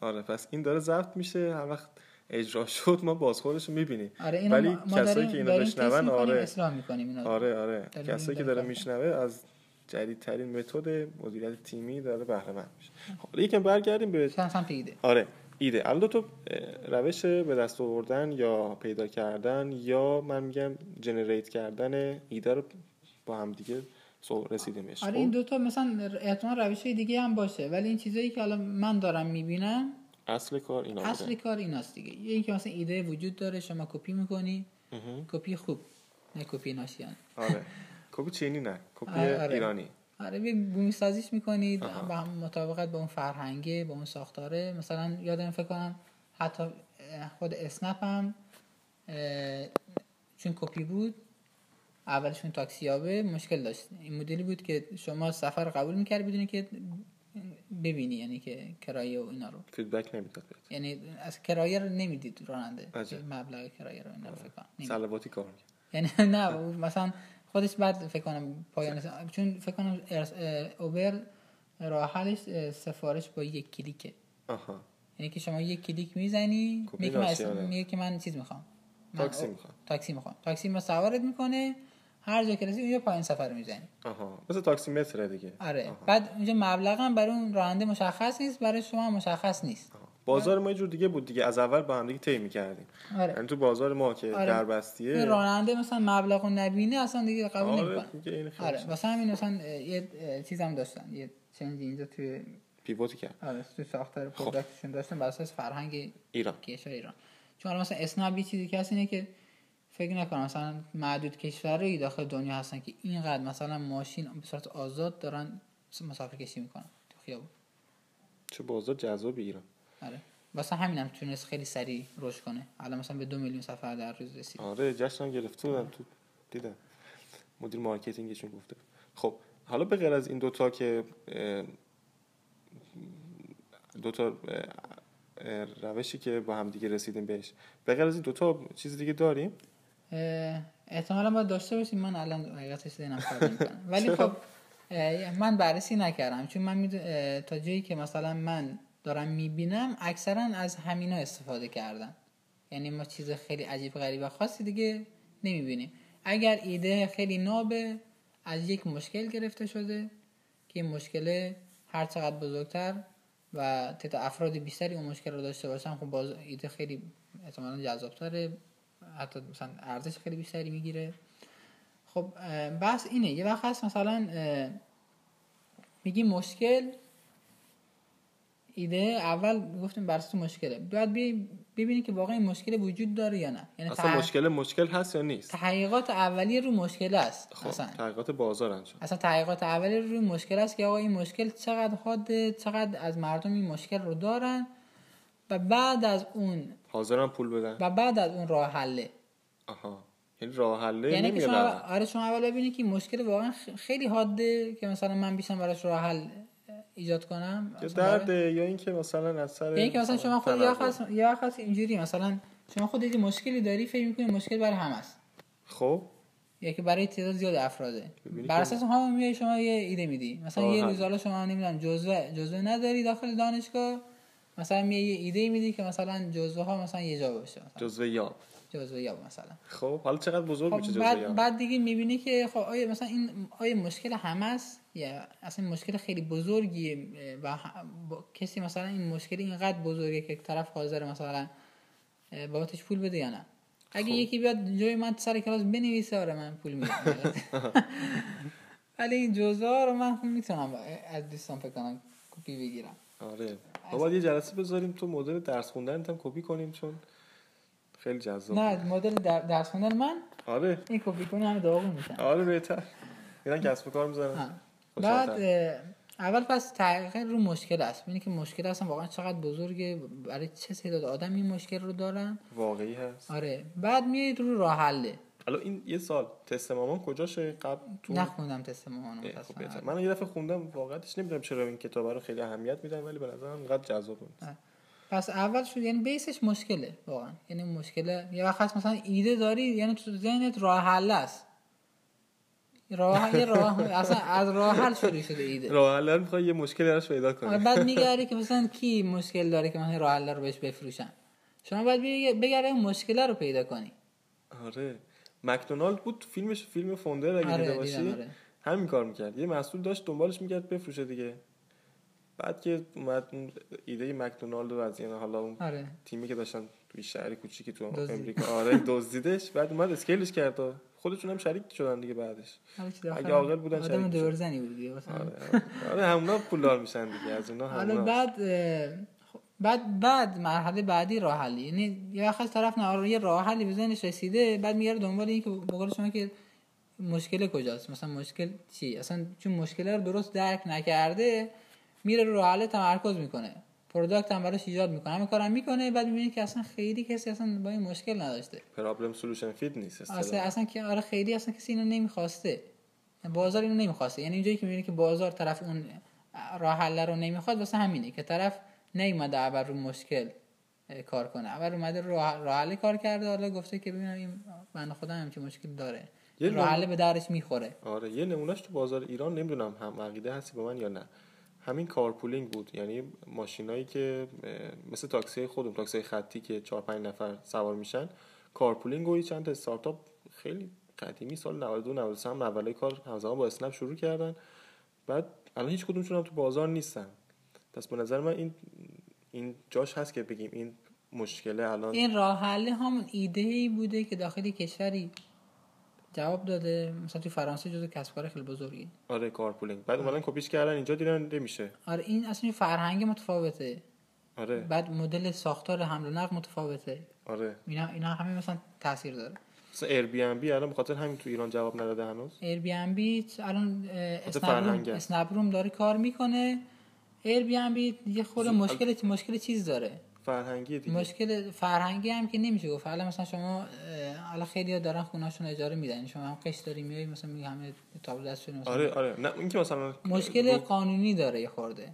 آره پس این داره ضبط میشه هر وقت اجرا شد ما بازخورش رو می‌بینیم. آره ولی ما کسایی که اینو بشنون آره. اینا آره آره. کسایی که داره میشنوه از جدیدترین متد مدیریت تیمی داره بهره مند میشه. حالا یکم برگردیم به ایده. آره ایده. الان تو روش به دست آوردن یا پیدا کردن یا من میگم generate کردن ایده رو با هم دیگه رسیدیم آره این خب؟ دوتا مثلا احتمال روش دیگه هم باشه ولی این چیزایی که الان من دارم می‌بینم اصل کار اینا اصل کار ایناست دیگه. یه اینکه مثلا ایده وجود داره شما کپی می‌کنی کپی خوب نه کپی ناشیان آره. کپی چینی نه کپی آره. آره. ایرانی. آره بومی سازیش می‌کنید با مطابقت با اون فرهنگه با اون ساختاره. مثلا یادم فکر کنم حتی خود اسنپ هم چون کپی بود اولشون تاکسیابه مشکل داشت. این مدلی بود که شما سفر قبول می‌کرد بدونی که ببینی یعنی که کرایه و اینا رو. فیدبک نمی‌داد یعنی از کرایه رو نمی‌دید راننده. مبلغ کرایه رو اینا رو فکر کنم. صلواتی کار یعنی نه مثلا خودش بعد فکر کنم پایان چون فکر کنم اوبر راه حلش سفارش با یک کلیکه. آها. یعنی که شما یک کلیک می‌زنی میگه که من چیز می‌خوام. تاکسی می‌خوام. تاکسی می‌خوام. تاکسی ما سوارت می‌کنه هر جا که رسید اونجا پایین سفر می‌زنی. آها. مثل تاکسی متره دیگه. آره. آها. بعد اونجا مبلغ هم برای اون راننده مشخص نیست برای شما مشخص نیست. آها. بازار ما یه جور دیگه بود دیگه. از اول با هم دیگه طی می‌کردیم. آره. یعنی تو بازار ما که آره. دربستیه. راننده مثلا مبلغ نبینه اصلا دیگه قبول آره. نمی‌کنه. آره. واسه همین مثلا یه چیزام داشتن. یه چنج اینجا توی پیوتی کرد. آره تو ساختار خب. پروداکتشون داشتن بر اساس فرهنگ ایران. کشور ایران. چون مثلا اسناب چیزی که هست اینه که فکر نکنم. مثلا معدود کشورهایی داخل دنیا هستن که اینقدر مثلا ماشین به صورت آزاد دارن مسافر کشی می‌کنن تو خیابون. چه بازار جذاب ایران. آره. واسه همینم هم تونست خیلی سریع رشد کنه. الان مثلا به دو میلیون سفر در روز رسید. آره جشن گرفته بودم تو دیدم مدیر مارکتینگشون گفته. خب حالا به غیر از این دوتا که دو تا روشی که با هم دیگه رسیدیم بهش به غیر از این دو تا چیز دیگه داریم؟ احتمالا باید داشته باشیم. من الان حقیقتش ذهنم ولی خب من بررسی نکردم. چون من تا جایی که مثلا من دارم می‌بینم اکثرا از همینا استفاده کردن یعنی ما چیز خیلی عجیب غریب و خاصی دیگه نمی‌بینیم. اگر ایده خیلی نابه از یک مشکل گرفته شده که این مشکل هر چقدر بزرگتر و تعداد افراد بیشتری اون مشکل رو داشته باشن خب باز ایده خیلی احتمالا جذابتره. حتی مثلا ارزش خیلی بیشتری می‌گیره. خب بحث اینه. یه وقت هست مثلا میگی مشکل ایده اول گفتیم بر مشکله. باید ببینید که واقعا این مشکل وجود داره یا نه. یعنی اصلا مشکل مشکل هست یا نیست؟ تحقیقات اولیه رو مشکل است خب اصلا. تحقیقات بازار انجام. اصلا تحقیقات اولیه روی مشکل است که آقا این مشکل چقدر حاده چقدر از مردم این مشکل رو دارن؟ و بعد از اون حاضرن پول بدن. و بعد از اون راه حله. آها. یعنی راه حله یعنی که شما آره شما اول ببینید که مشکل واقعا خیلی حاده که مثلا من بیشتر براش راه حل ایجاد کنم. یا درد یا اینکه مثلا از سر یا اینکه مثلا شما خود یا خاص یا خاص اینجوری مثلا شما خود دیدی مشکلی داری فکر می‌کنی مشکل برای همه است. خب. یا که برای تعداد زیاد افراده. بر اساس هم میای شما یه ایده میدی. مثلا یه روز حالا شما نمی‌دونم جزوه جزوه نداری داخل دانشگاه. مثلا میای یه ایده میدی که مثلا جزوه ها مثلا یه جا باشه جزوه یا جزوه یا مثلا. خب حالا چقدر بزرگ خب میشه جزوه بعد, بعد دیگه می‌بینی که خب آیا مثلا این آیا مشکل همه است؟ یا اصلا مشکل خیلی بزرگیه و کسی مثلا این مشکل اینقدر بزرگه که طرف حاضر مثلا بابتش پول بده یا نه؟ اگه خب. یکی بیاد جای من سر کلاس بنویسه آره من پول میدم. ولی این جزوه رو من می‌تونم از دوستان فکر کنم کپی بگیرم آره. بابا یه جلسه بذاریم تو مدل درس خوندن هم کپی کنیم چون خیلی جذاب نه مدل درس خوندن من؟ آره. این کپی کنی همه داغون میشن. آره بهتر. میرن کسب کار می‌ذارن. بعد اول پس تحقیق رو مشکل است. ببینید که مشکل اصلا واقعا چقدر بزرگه برای چه تعداد آدم این مشکل رو دارن؟ واقعی هست. آره. بعد میاد رو راه حله. الان این یه سال تست مامان کجاشه؟ قبل تو؟ نخوندم تست مامان خب من یه دفعه خوندم واقعاش نمی‌دونم چرا این کتاب رو خیلی اهمیت میدن ولی به نظرم انقدر جذاب بود. پس اول شد یعنی بیسش مشکله واقعا. یعنی مشکله. یه وقت مثلا ایده داری یعنی تو ذهنت راه حل است. راه یه راه اصلا از راه حل شروع شده ایده. راه حل می‌خوای یه مشکلی براش پیدا کنی. بعد میگردی که مثلا کی مشکل داره که مثلا راه حل رو بهش بفروشن؟ شما باید بگردی اون مشکل رو پیدا کنی. آره. مکدونالد بود فیلمش فیلم فوندر اگه آره دیده باشی. آره. همین کار می‌کرد. یه محصول داشت دنبالش می‌کرد بفروشه دیگه. بعد که اومد ایده مکدونالد رو از یعنی حالا اون آره. تیمی که داشتن توی شهری کوچیکی تو امریکا آره دزدیدش. بعد اومد اسکیلش کرد خودشون هم شریک شدن دیگه بعدش. اگه عاقل بودن شریک دورزنی بود دیگه آره, آره. همونا پولدار میشن دیگه از اونا حالا بعد بعد بعد مرحله بعدی راه حلی. یعنی یه وقت طرف نه یه راه حلی به ذهنش رسیده بعد میگره دنبال این که بقول شما که مشکل کجاست. مثلا مشکل چی؟ اصلا چون مشکل رو درست درک نکرده میره رو راه حل تمرکز می‌کنه. product هم براش ایجاد می‌کنه. همه کارم می‌کنه بعد می‌بینی که اصلا خیلی کسی اصلا با این مشکل نداشته. problem solution fit نیست اصلا اصلا که آره خیلی اصلا کسی اینو نمی‌خواسته. بازار اینو نمی‌خواسته. یعنی اینجایی که می‌بینی که بازار طرف اون راه حل رو نمی‌خواد واسه همینه که طرف نیومده اول رو مشکل کار کنه. اول اومده راه حل کار کرده. حالا گفته که ببینم من خودم هم که مشکل داره. راه حل به دردش می‌خوره. آره یه نمونهش تو بازار ایران نمی‌دونم هم عقیده هستی با من یا نه. همین carpooling بود. یعنی ماشینایی که مثل تاکسی خودم تاکسی خطی که 4 5 نفر سوار میشن carpooling و چند تا استارتاپ خیلی قدیمی سال 92 93 هم اولای کار همزمان با اسنپ شروع کردن. بعد الان هیچ کدومشون هم تو بازار نیستن. پس به نظر من این این جاش هست که بگیم این مشکله الان. این راه حل هم ایده ای بوده که داخلی کشوری جواب داده مثلا تو فرانسه جزو کسب کار خیلی بزرگی. آره carpooling. بعد اومدن کپیش کردن اینجا دیدن نمیشه. آره این اصلا فرهنگ متفاوته. آره. بعد مدل ساختار حمل و نقل متفاوته. آره. اینا اینا همه مثلا تاثیر داره. مثلا Airbnb الان بخاطر همین تو ایران جواب نداده هنوز. Airbnb الان اسنپ روم داره کار می‌کنه. Airbnb یه خود مشکل مشکل چیز داره. فرهنگی دیگه. مشکل فرهنگی هم که نمیشه گفت. حالا مثلا شما حالا خیلی دارن خونهشون اجاره میدن. شما هم قش داری میای مثلا میگه همه تابلو دستشون آره آره. نه این که مثلا مشکل قانونی داره یه خورده.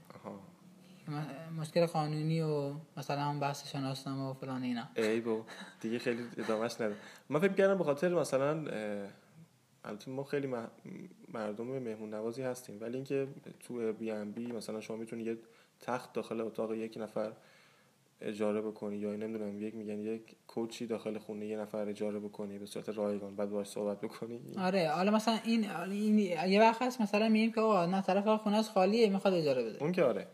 مشکل قانونی و مثلا هم بحث شناسنامه و فلان اینا. ای بو دیگه خیلی ادامهش نده من فکر کردم به خاطر مثلا البته ما خیلی مردم مهمون نوازی هستیم ولی اینکه تو بی ام بی مثلا شما می‌تونی یه تخت داخل اتاق یک نفر اجاره بکنی یا نمی‌دونم یک میگن یک کوچی داخل خونه یه نفر اجاره بکنی به صورت رایگان بعد باهاش صحبت بکنی. آره حالا مثلا این, این یه وقت هست مثلا میگیم که آقا نه طرف خونه از خالیه می‌خواد اجاره بده. اون که آره.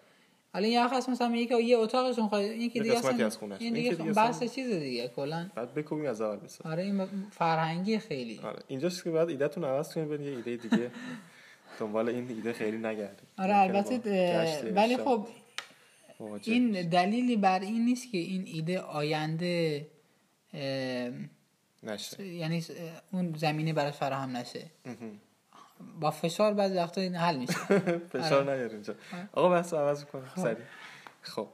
حالا یه هست مثلا میگه که یه اتاقشون خواهد این که دیگه اصلا از این دیگه بحث چیز دیگه کلا. بعد بکوبیم از اول بسا آره این فرهنگی خیلی. آره اینجاست که بعد ایدهتون عوض کنید برید یه ایده دیگه. دنبال این ایده خیلی نگردید آره البته ولی خب این دلیلی بر این نیست که این ایده آینده نشه. یعنی اون زمینه براش فراهم نشه. با فشار بعضی وقتا این حل میشه. فشار آره. نیار اینجا. آقا بحث عوض کنم خب. سریع. خب.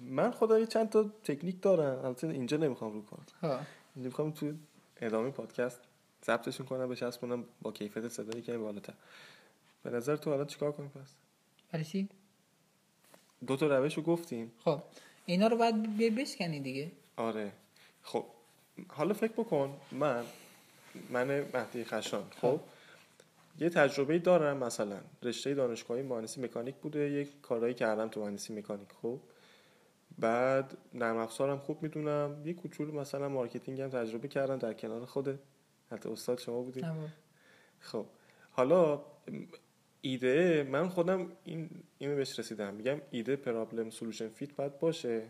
من خدایی چند تا تکنیک دارم. البته اینجا نمی‌خوام رو کنم خب. می‌خوام تو ادامه پادکست ضبطشون کنم بچسبونم با کیفیت صدایی که بالاتر. به نظر تو حالا چیکار کنیم پس؟ برای چی؟ دو تا روش رو گفتیم. خب. اینا رو باید بشکنی دیگه. آره. خب. حالا فکر بکن. من من مهدی خشان. خب, خب. یه تجربه دارم مثلا رشته دانشگاهی مهندسی مکانیک بوده یک کارهایی کردم تو مهندسی مکانیک خب. بعد نرم افزارم خوب می‌دونم یه کوچولو مثلا marketing هم تجربه کردم در کنار خود. حتی استاد شما بودید. خب. حالا ایده من خودم این اینو بهش رسیدم. میگم ایده problem solution fit باید باشه.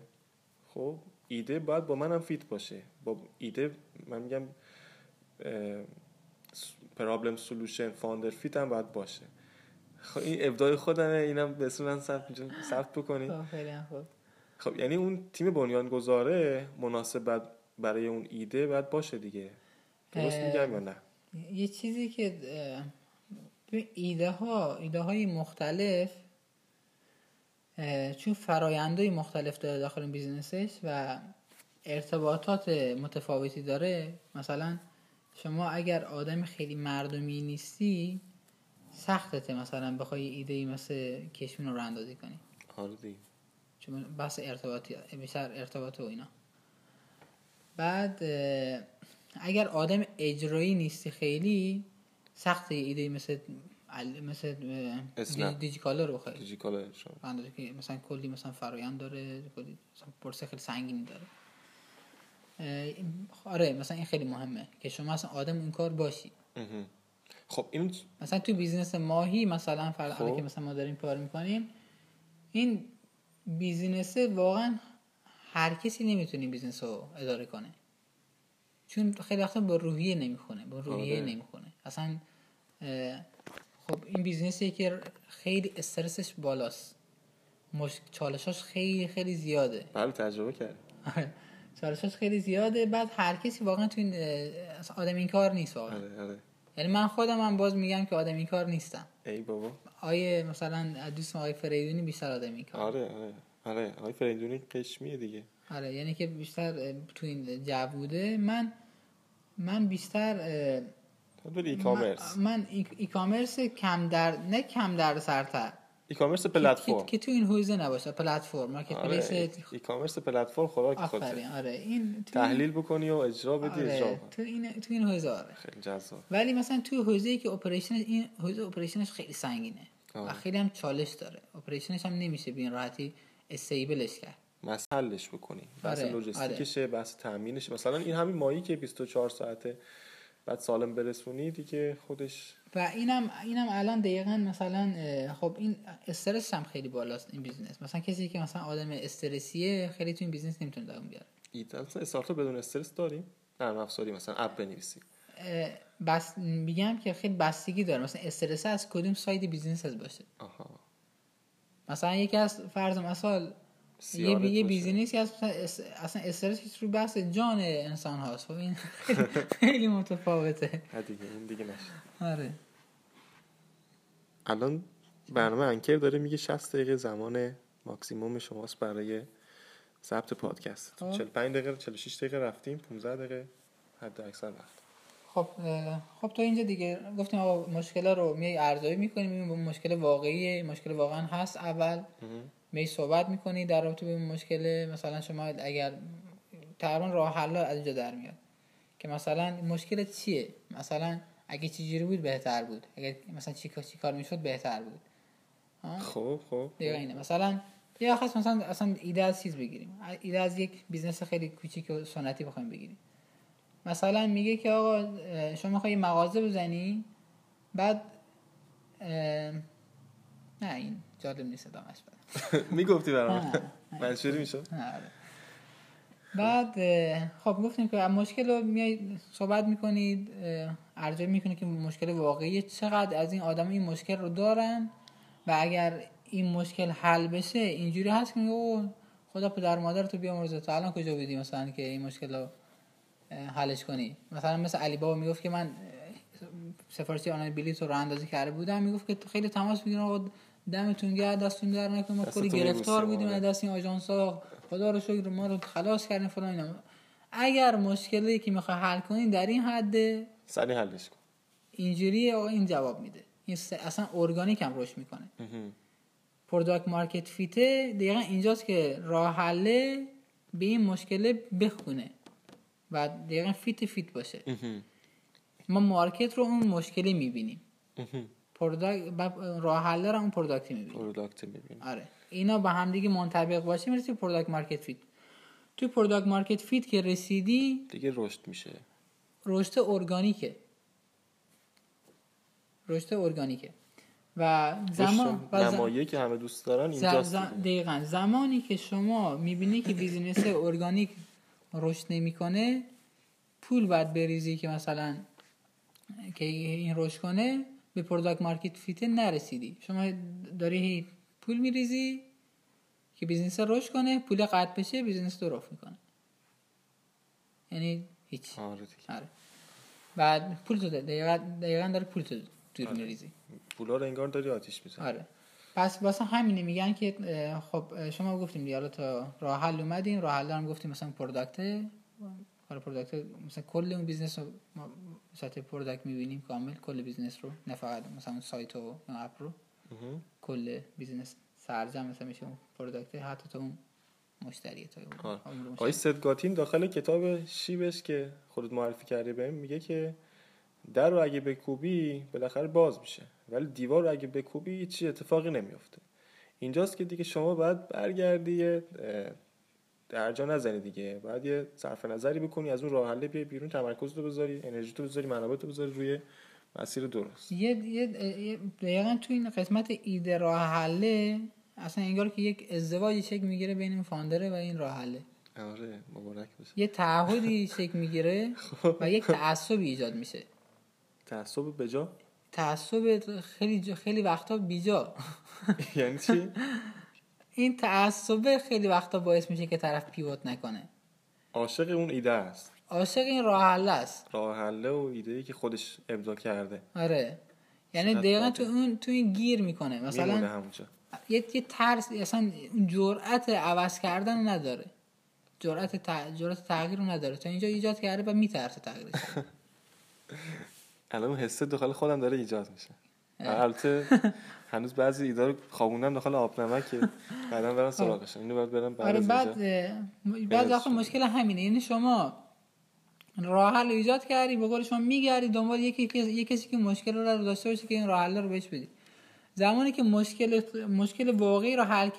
خب ایده باید با منم fit باشه. با ایده من میگم problem solution founder fit هم باید باشه. خب این ابداع خودمه اینم به صورت ثبت بکنید خب, خب یعنی اون تیم بنیان گذاره مناسب برای اون ایده باید باشه دیگه. درست میگم یا نه؟ یه چیزی که ایده ها ایده های مختلف چون فرایندهای مختلف داره داخل بیزنسش و ارتباطات متفاوتی داره مثلا شما اگر آدم خیلی مردمی نیستی سختته مثلا بخوای ایده ای مثل کشمین رو اندازی کنی. آره چون بحث ارتباطی بیشتر ارتباط و اینا. بعد اگر آدم اجرایی نیستی خیلی سخت ایده مثل مثل دیجیکالا رو خیلی دیجیکالا مثلا کلی مثلا فرایند داره کلی مثلا پرسه خیلی سنگینی داره. آره مثلا این خیلی مهمه که شما مثلا آدم این کار باشی. خب این مثلا تو بیزینس ماهی مثلا فرض خب. که مثلا ما داریم کار می‌کنیم این business واقعا هر کسی نمی‌تونه business رو اداره کنه. چون خیلی وقتا با روحیه نمی‌خونه با روحیه آره. نمی‌خونه. اصلا خب این business یه که خیلی استرسش بالاست. مش... چالشاش خیلی خیلی زیاده. بله تجربه کرد آره. چالشاش خیلی زیاده. بعد هر کسی واقعا تو این آدم این کار نیست واقعا. آره آره. یعنی من خودم هم باز میگم که آدم این کار نیستم. ای بابا. آیه مثلا دوست آقای فریدونی بیشتر آدم این کار آره آره. آره آقای فریدونی قشمیه دیگه. آره یعنی که بیشتر تو این جو بوده. من من بیشتر ای کامرس من ای کامرس کم در نه کم در سرتر. ای کامرس پلتفرم که تو این حوزه نباشه پلتفرم مارکت پلیس ای کامرس پلتفرم خوراک خودت آره. این تحلیل بکنی و اجرا بدی آره. اجرا تو این تو این حوزه آره. خیلی جذاب. ولی مثلا تو حوزه ای که operation این حوزه operation ش خیلی سنگینه. آره. و خیلی هم چالش داره. operation ش هم نمیشه به این راحتی stable ش کرد. مسئلهش بکنی. بحث آره. لوجستیکشه آره. بحث تامینش مثلا این همین ماهی که 24 ساعته بعد سالم برسونی دیگه خودش و اینم اینم الان دقیقا مثلا خب این استرس هم خیلی بالاست این business مثلا کسی که مثلا آدم استرسیه خیلی تو این business نمی‌تونه دوام بیاره ایدال استارتاپ بدون استرس داریم. نرم افزاری مثلا app بنویسی. بس میگم که خیلی بستگی داره. مثلا استرس از کدوم side business از باشه. آها. مثلا یکی از فرض مثال یه, یه business ی هست اصلا استرس رو بحث جان انسان هاست. خب این خیلی متفاوته. دیگه این دیگه نشه. آره. الان برنامه Anchor داره میگه 60 دقیقه زمان ماکسیموم شماست برای ضبط پادکست. 45 خب. دقیقه 46 دقیقه رفتیم 15 دقیقه حد اکثر وقت خب خب تو اینجا دیگه گفتیم آقا مشکل رو میای ارزیابی می‌کنیم مشکل واقعی مشکل واقعا هست اول. می صحبت می‌کنی در رابطه به مشکل مثلا شما اگر تقریبا راه حل از اینجا در میاد که مثلا مشکل چیه؟ مثلا اگه چجوری بود بهتر بود. اگه مثلا چی چی کار می‌شد بهتر بود. خب خب دیگه اینه. مثلا یا خاص مثلا اصلا ایده از چیز بگیریم. ایده از یک business خیلی کوچیک و سنتی بخوایم بگیریم. مثلا میگه که آقا شما می‌خوای مغازه بزنی؟ بعد نه این جالب نیست دامش می‌گفتی برام. منشوری می‌شد. بعد خب گفتیم که مشکل رو میای صحبت می‌کنید ارجاع می‌کنید که مشکل واقعی چقدر از این آدم این مشکل رو دارن و اگر این مشکل حل بشه اینجوری هست که او خدا پدر مادر تو بیامرزه تو الان کجا بودی مثلا که این مشکل رو حلش کنی؟ مثلا مثل علی بابا می‌گفت که من سفارشی آنلاین بلیط رو راه اندازی کرده بودم می‌گفت که خیلی تماس می‌گیرن دمتون گرد دستتون در نکنه. ما کلی گرفتار بودیم از دست این آژانس ها. خدا رو شکر ما رو خلاص کردیم فلان اینا. اگر مشکلی که می‌خوای حل کنی در این حد سریع حلش کن. اینجوری آقا این جواب میده. این اصلا ارگانیک هم رشد می‌کنه. product market fit ه دقیقا اینجاست که راه حله به این مشکل بخونه و دقیقا fit fit باشه. ما market رو اون مشکلی می‌بینیم. product راه حل رو اون product ی می‌بینیم product می‌بینیم آره. اینا با هم دیگه منطبق باشه می‌رسی product market fit. توی product market fit که رسیدی دیگه رشد میشه. رشد ارگانیکه. رشد ارگانیکه. و زمان و نمایه که همه دوست دارن اینجاست دقیقا. زمانی که شما می‌بینی که business ارگانیک رشد نمی‌کنه پول باید بریزی که مثلا که این رشد کنه به product market fit نرسیدی. شما داری پول میریزی که business رشد کنه پول قطع بشه business تو افت می‌کنه. یعنی هیچ. آره, آره. بعد پول تو دقیقا, دقیقا داره پول تو دور آره. میریزی. پولا رو انگار داری آتیش می‌زنی. آره. پس واسه همینه میگن که خب شما گفتیم دیگه تا راه حل اومدیم راه حل هم گفتیم مثلا product حالا product مثلا کل اون business رو سطح product می‌بینیم کامل کل business رو نه فقط مثلا سایت و اپ رو. کل business سرجم مثلا میشه اون product حتی تو اون مشتری تا آقای ست گادین داخل کتاب شیبش که خودت معرفی کردی بهم میگه که در رو اگه بکوبی بالاخره باز میشه. ولی دیوار رو اگه بکوبی چی اتفاقی نمیافته. اینجاست که دیگه شما باید برگردی درجا نزنی دیگه. باید یه صرف نظری بکنی از اون راه حل بیای بیرون تمرکز رو بذاری انرژی تو بذاری منابع تو بذاری روی مسیر درست. یه یه دقیقا تو این قسمت ایده راه حله اصلا انگار که یک ازدواجی شکل می‌گیره بین این فاندره و این راه حله. آره مبارک باشه. یه تعهدی شکل می‌گیره و یک تعصبی ایجاد میشه. تعصب بجا تعصب خیلی خیلی وقتا بیجا. یعنی چی؟ این تعصب خیلی وقتا باعث میشه که طرف پیوت نکنه. عاشق اون ایده است. عاشق این راه حل است. راه حل و ایده ای که خودش ابدا کرده. آره. یعنی دقیقا تو اون تو این گیر می‌کنه. مثلا یه یه ترس اصلا جرأت عوض کردن نداره. جرأت ت... جرأت تغییر رو نداره. تا اینجا ایجاد کرده و میترسه تغییرش الان حسه داخل خودم داره ایجاد میشه. البته هنوز بعضی ایده رو خوابوندم داخل آب نمک بعدا برم سراغش. اینو باید برم بعد آره بعد بعد آخه مشکل همینه. یعنی شما راه حل ایجاد کردی به قول شما میگردی دنبال یکی یکی کسی که مشکل رو داشته باشه که این راه حل رو بهش بدی. زمانی که مشکل مشکل واقعی رو حل,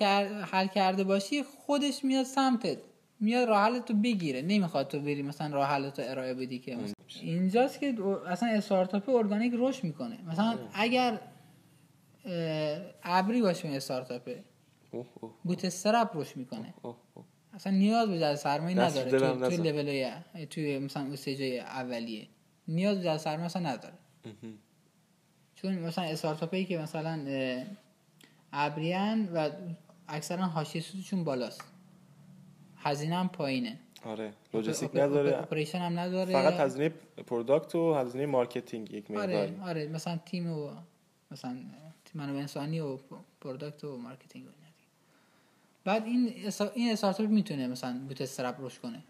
حل کرده باشی خودش میاد سمتت. میاد راه حل تو بگیره. نمی‌خواد تو بری مثلا راه حل تو ارائه بدی که اینجاست که اصلا استارتاپ ارگانیک رشد می‌کنه. مثلا اگر ابری باشه این استارتاپ bootstrap رشد می‌کنه. اصلا نیاز به جذب سرمایه نداره تو تو لول توی مثلا stage اولیه. نیاز به جذب سرمایه اصلا نداره. چون مثلا استارتاپی که مثلا ابریان و اکثرا حاشیه سودشون بالاست. هزینه هم پایینه. آره لوجستیک نداره. operation هم نداره. فقط هزینه product و هزینه marketing یک مقداری. آره آره مثلا تیم و مثلا منابع انسانی و product و marketing و بعد این این استارتاپ می‌تونه مثلا bootstrap رشد کنه.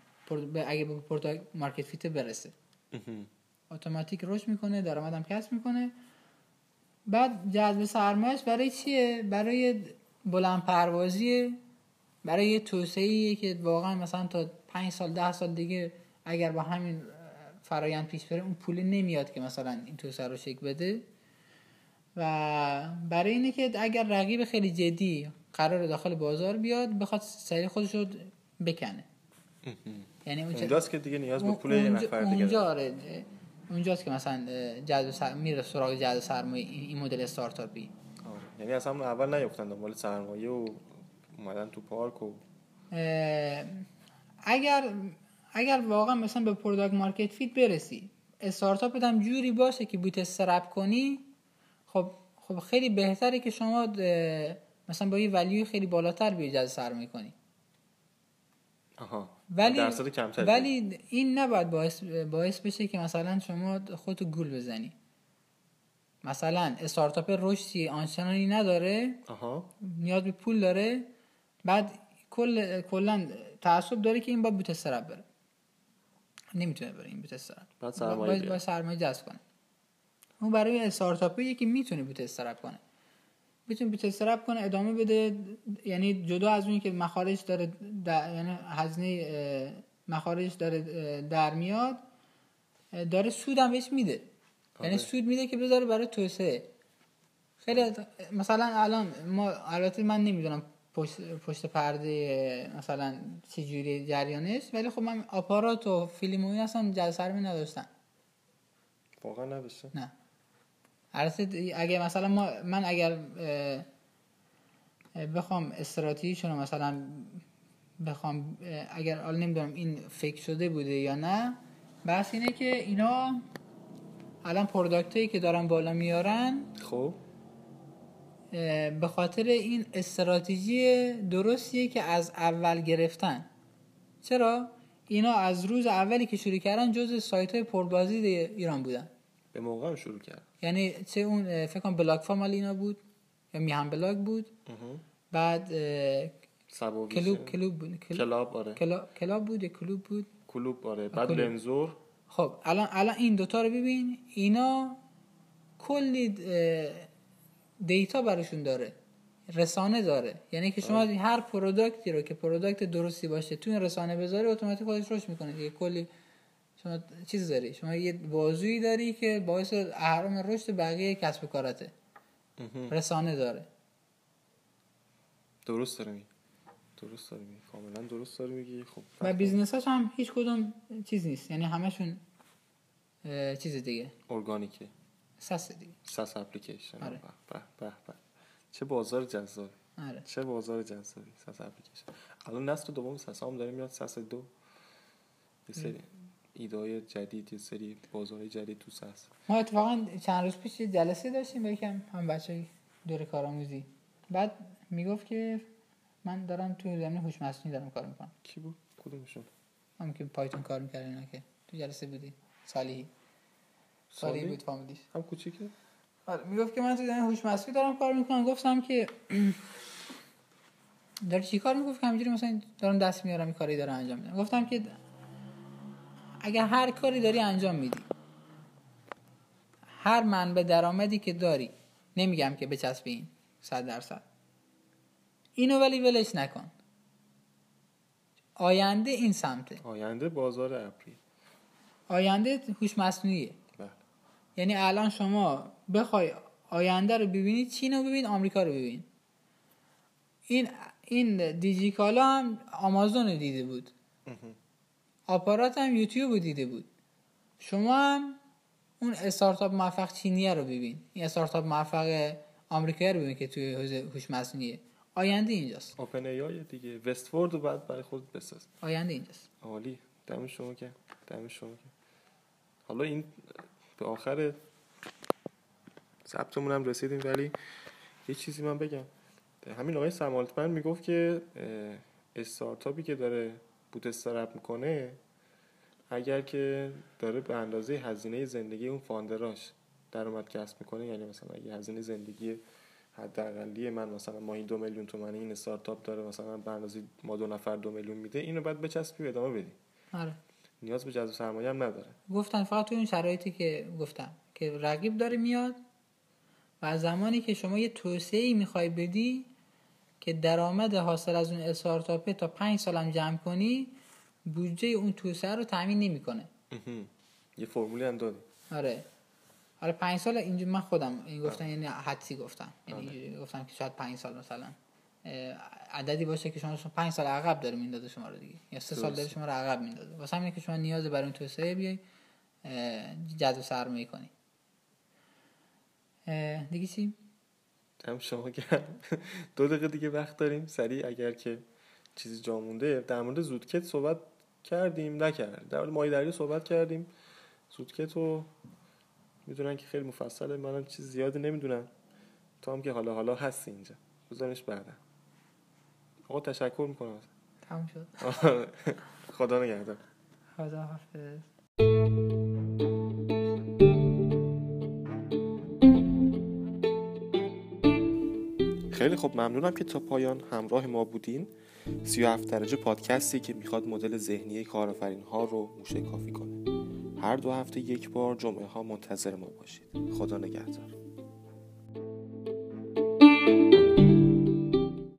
اگه به product market fit برسه. اتوماتیک رشد می‌کنه درآمدم کسب می‌کنه. بعد جذب سرمایش برای چیه؟ برای بلند پروازی برای یه توسعه که واقعا مثلا تا پنج سال ده سال دیگه اگر با همین فرایند پیش بره اون پول نمیاد که مثلا این توسعه رو شکل بده. و برای اینه که اگر رقیب خیلی جدی قرار داخل بازار بیاد بخواد سری خودش رو بکنه یعنی اونجاست که دیگه نیاز به پول یه نفر دیگه اونجا آره. اونجاست که مثلا جذب سر... میره سراغ جذب سرمایه این مدل استارتاپی. آره. یعنی اصلا اول نیفتن دنبال سرمایه و اومدن تو پارک و اگر اگر واقعا مثلا به product market fit برسی استارتاپ هم جوری باشه که bootstrap کنی خب خب خیلی بهتره که شما مثلا با یه value خیلی بالاتر بیای جذب سرمایه کنی آها. ولی ولی این نباید باعث باعث بشه که مثلا شما خودتو گول بزنی. مثلا استارتاپ رشدی آنچنانی نداره آها. نیاز به پول داره بعد کل کلا تعصب داره که این با بوت استرپ بره. نمی‌تونه بره این بوت استرپ بعد سرمایه با سرمایه جذب کنه. اون برای استارتاپی که می‌تونه بوت استرپ کنه. می‌تونه بوت استرپ کنه ادامه بده یعنی جدا از اون که مخارج داره یعنی هزینه مخارج داره در میاد داره سود هم بهش میده. یعنی آره. سود میده که بذاره برای توسعه. خیلی مثلا الان ما البته من نمی‌دونم پشت, پشت پرده مثلا چجوری جریانش ولی خب من آپارات و فیلموی اصلا جلسرمی نداشتم. واقعا نداشتم نه. اگه مثلا ما من اگر بخوام استراتژیشون رو مثلا بخوام اگر حالا نمی‌دونم این فکر شده بوده یا نه بس اینه که اینا الان product که دارن بالا میارن خب. به خاطر این استراتژی درستیه که از اول گرفتن. چرا؟ اینا از روز اولی که شروع کردن جز سایت های پربازدید ایران بودن. به موقع شروع کرد. یعنی چه اون فکر کنم بلاگفا مال اینا بود یا میهن بلاگ بود. بعد کلوب کلوب بود کلاب آره. کلاب بود یا کلوب بود؟ کلوب آره. بعد لنزور. خب الان الان این دوتا رو ببین اینا کلی data براشون داره. رسانه داره. یعنی که شما. هر product ی رو که product درستی باشه تو این رسانه بذاری اتوماتیک خودش رشد می‌کنه. دیگه کلی شما چیز داری؟ شما یه بازویی داری که باعث اهرم رشد بقیه کسب کارته. رسانه داره. درست داره می درست داره می کاملا درست داره میگی. خب و business اش هم هیچ کدوم چیز نیست. یعنی همشون چیز دیگه. ارگانیکه. SaaS دیگه. SaaS application. آره. به به به چه بازار جذاب آره. چه بازار جذابی. SaaS application. الان نسل دوم SaaS هم داره میاد. SaaS دو. یه سری. ایده جدید یه سری بازار جدید تو هست. ما اتفاقا چند روز پیش جلسه داشتیم یکم هم بچه دور کارآموزی. بعد می‌گفت که من دارم تو زمین هوش مصنوعی دارم کار می‌کنم. کی بود؟ کدومشون؟ هم که پایتون کار می‌کرد اینا که تو جلسه بودی. سالی سالی بود فامیلیش. هم کوچیکه آره می‌گفت که من تو زمین هوش مصنوعی دارم کار می‌کنم. گفتم که داری چی کار می‌گفت که همینجوری مثلا دارم دست میارم این کاری دارم انجام میدم. گفتم که اگر هر کاری داری انجام میدی. هر منبع درآمدی که داری نمیگم که بچسب این صد درصد. اینو ولی ولش نکن. آینده این سمته. آینده بازار اپری آینده هوش مصنوعیه بله. یعنی الان شما بخوای آینده رو ببینید چین رو ببین آمریکا رو ببین. این این دیجیکالا هم آمازون رو دیده بود. آپارات هم یوتیوب رو دیده بود. شما هم اون استارتاپ موفق چینیه رو ببین. این استارتاپ موفق آمریکایی رو ببین که توی حوزه هوش مصنوعیه. آینده اینجاست. اوپن ای دیگه. وستفورد رو بعد برای خود بساز. آینده اینجاست. عالی. دم شما که دم شما که حالا این به آخر ضبطمون هم رسیدیم ولی یه چیزی من بگم. همین آقای سمالتمن می‌گفت که استارتاپی که داره بوت استارپ می‌کنه اگر که داره به اندازه هزینه زندگی اون فاندراش درآمد کسب می‌کنه یعنی مثلا اگه هزینه زندگی حداقلی من مثلا ماهی دو میلیون تومانی این استارتاپ داره مثلا به اندازه ما دو نفر دو میلیون میده اینو بعد بچسبی ادامه بدی آره. نیاز به جذب سرمایه هم نداره. گفتن فقط تو این شرایطی که گفتم که رقیب داره میاد و زمانی که شما یه توسعه ای می‌خوای بدی که درآمد حاصل از اون استارتاپه تا پنج سالم جمع کنی بودجه اون توسعه رو تامین نمی‌کنه. یه فرمولی هم دادی. آره. حالا پنج سال اینجا من خودم این گفتم یعنی حدسی گفتم. یعنی آره. گفتم که شاید پنج سال مثلا. عددی باشه که شما پنج سال عقب داره میندازه شما رو دیگه. یا سه سال داره شما رو عقب میندازه. واسه همینه که شما نیاز برای اون توسعه بیای جذب سرمایه کنی. دیگه چی؟ هم شما گرم دو دقیقه دیگه وقت داریم. سریع اگر که چیزی جا مونده. در مورد زودکت صحبت کردیم نکردیم. در مورد مایدری صحبت کردیم. زودکت رو می‌دونن که خیلی مفصله. منم چیز زیادی نمی‌دونم. تو هم که حالا حالا هستی اینجا. بزنش بعدا. آقا تشکر می‌کنم. تمام شد. خدا نگهدار. خدا حافظ خیلی خب ممنونم که تا پایان همراه ما بودین. 37 درجه پادکستی که می‌خواد مدل ذهنی کارآفرین ها رو موشه کافی کنه. هر دو هفته یک بار جمعه ها منتظر ما باشید. خدا نگهدار.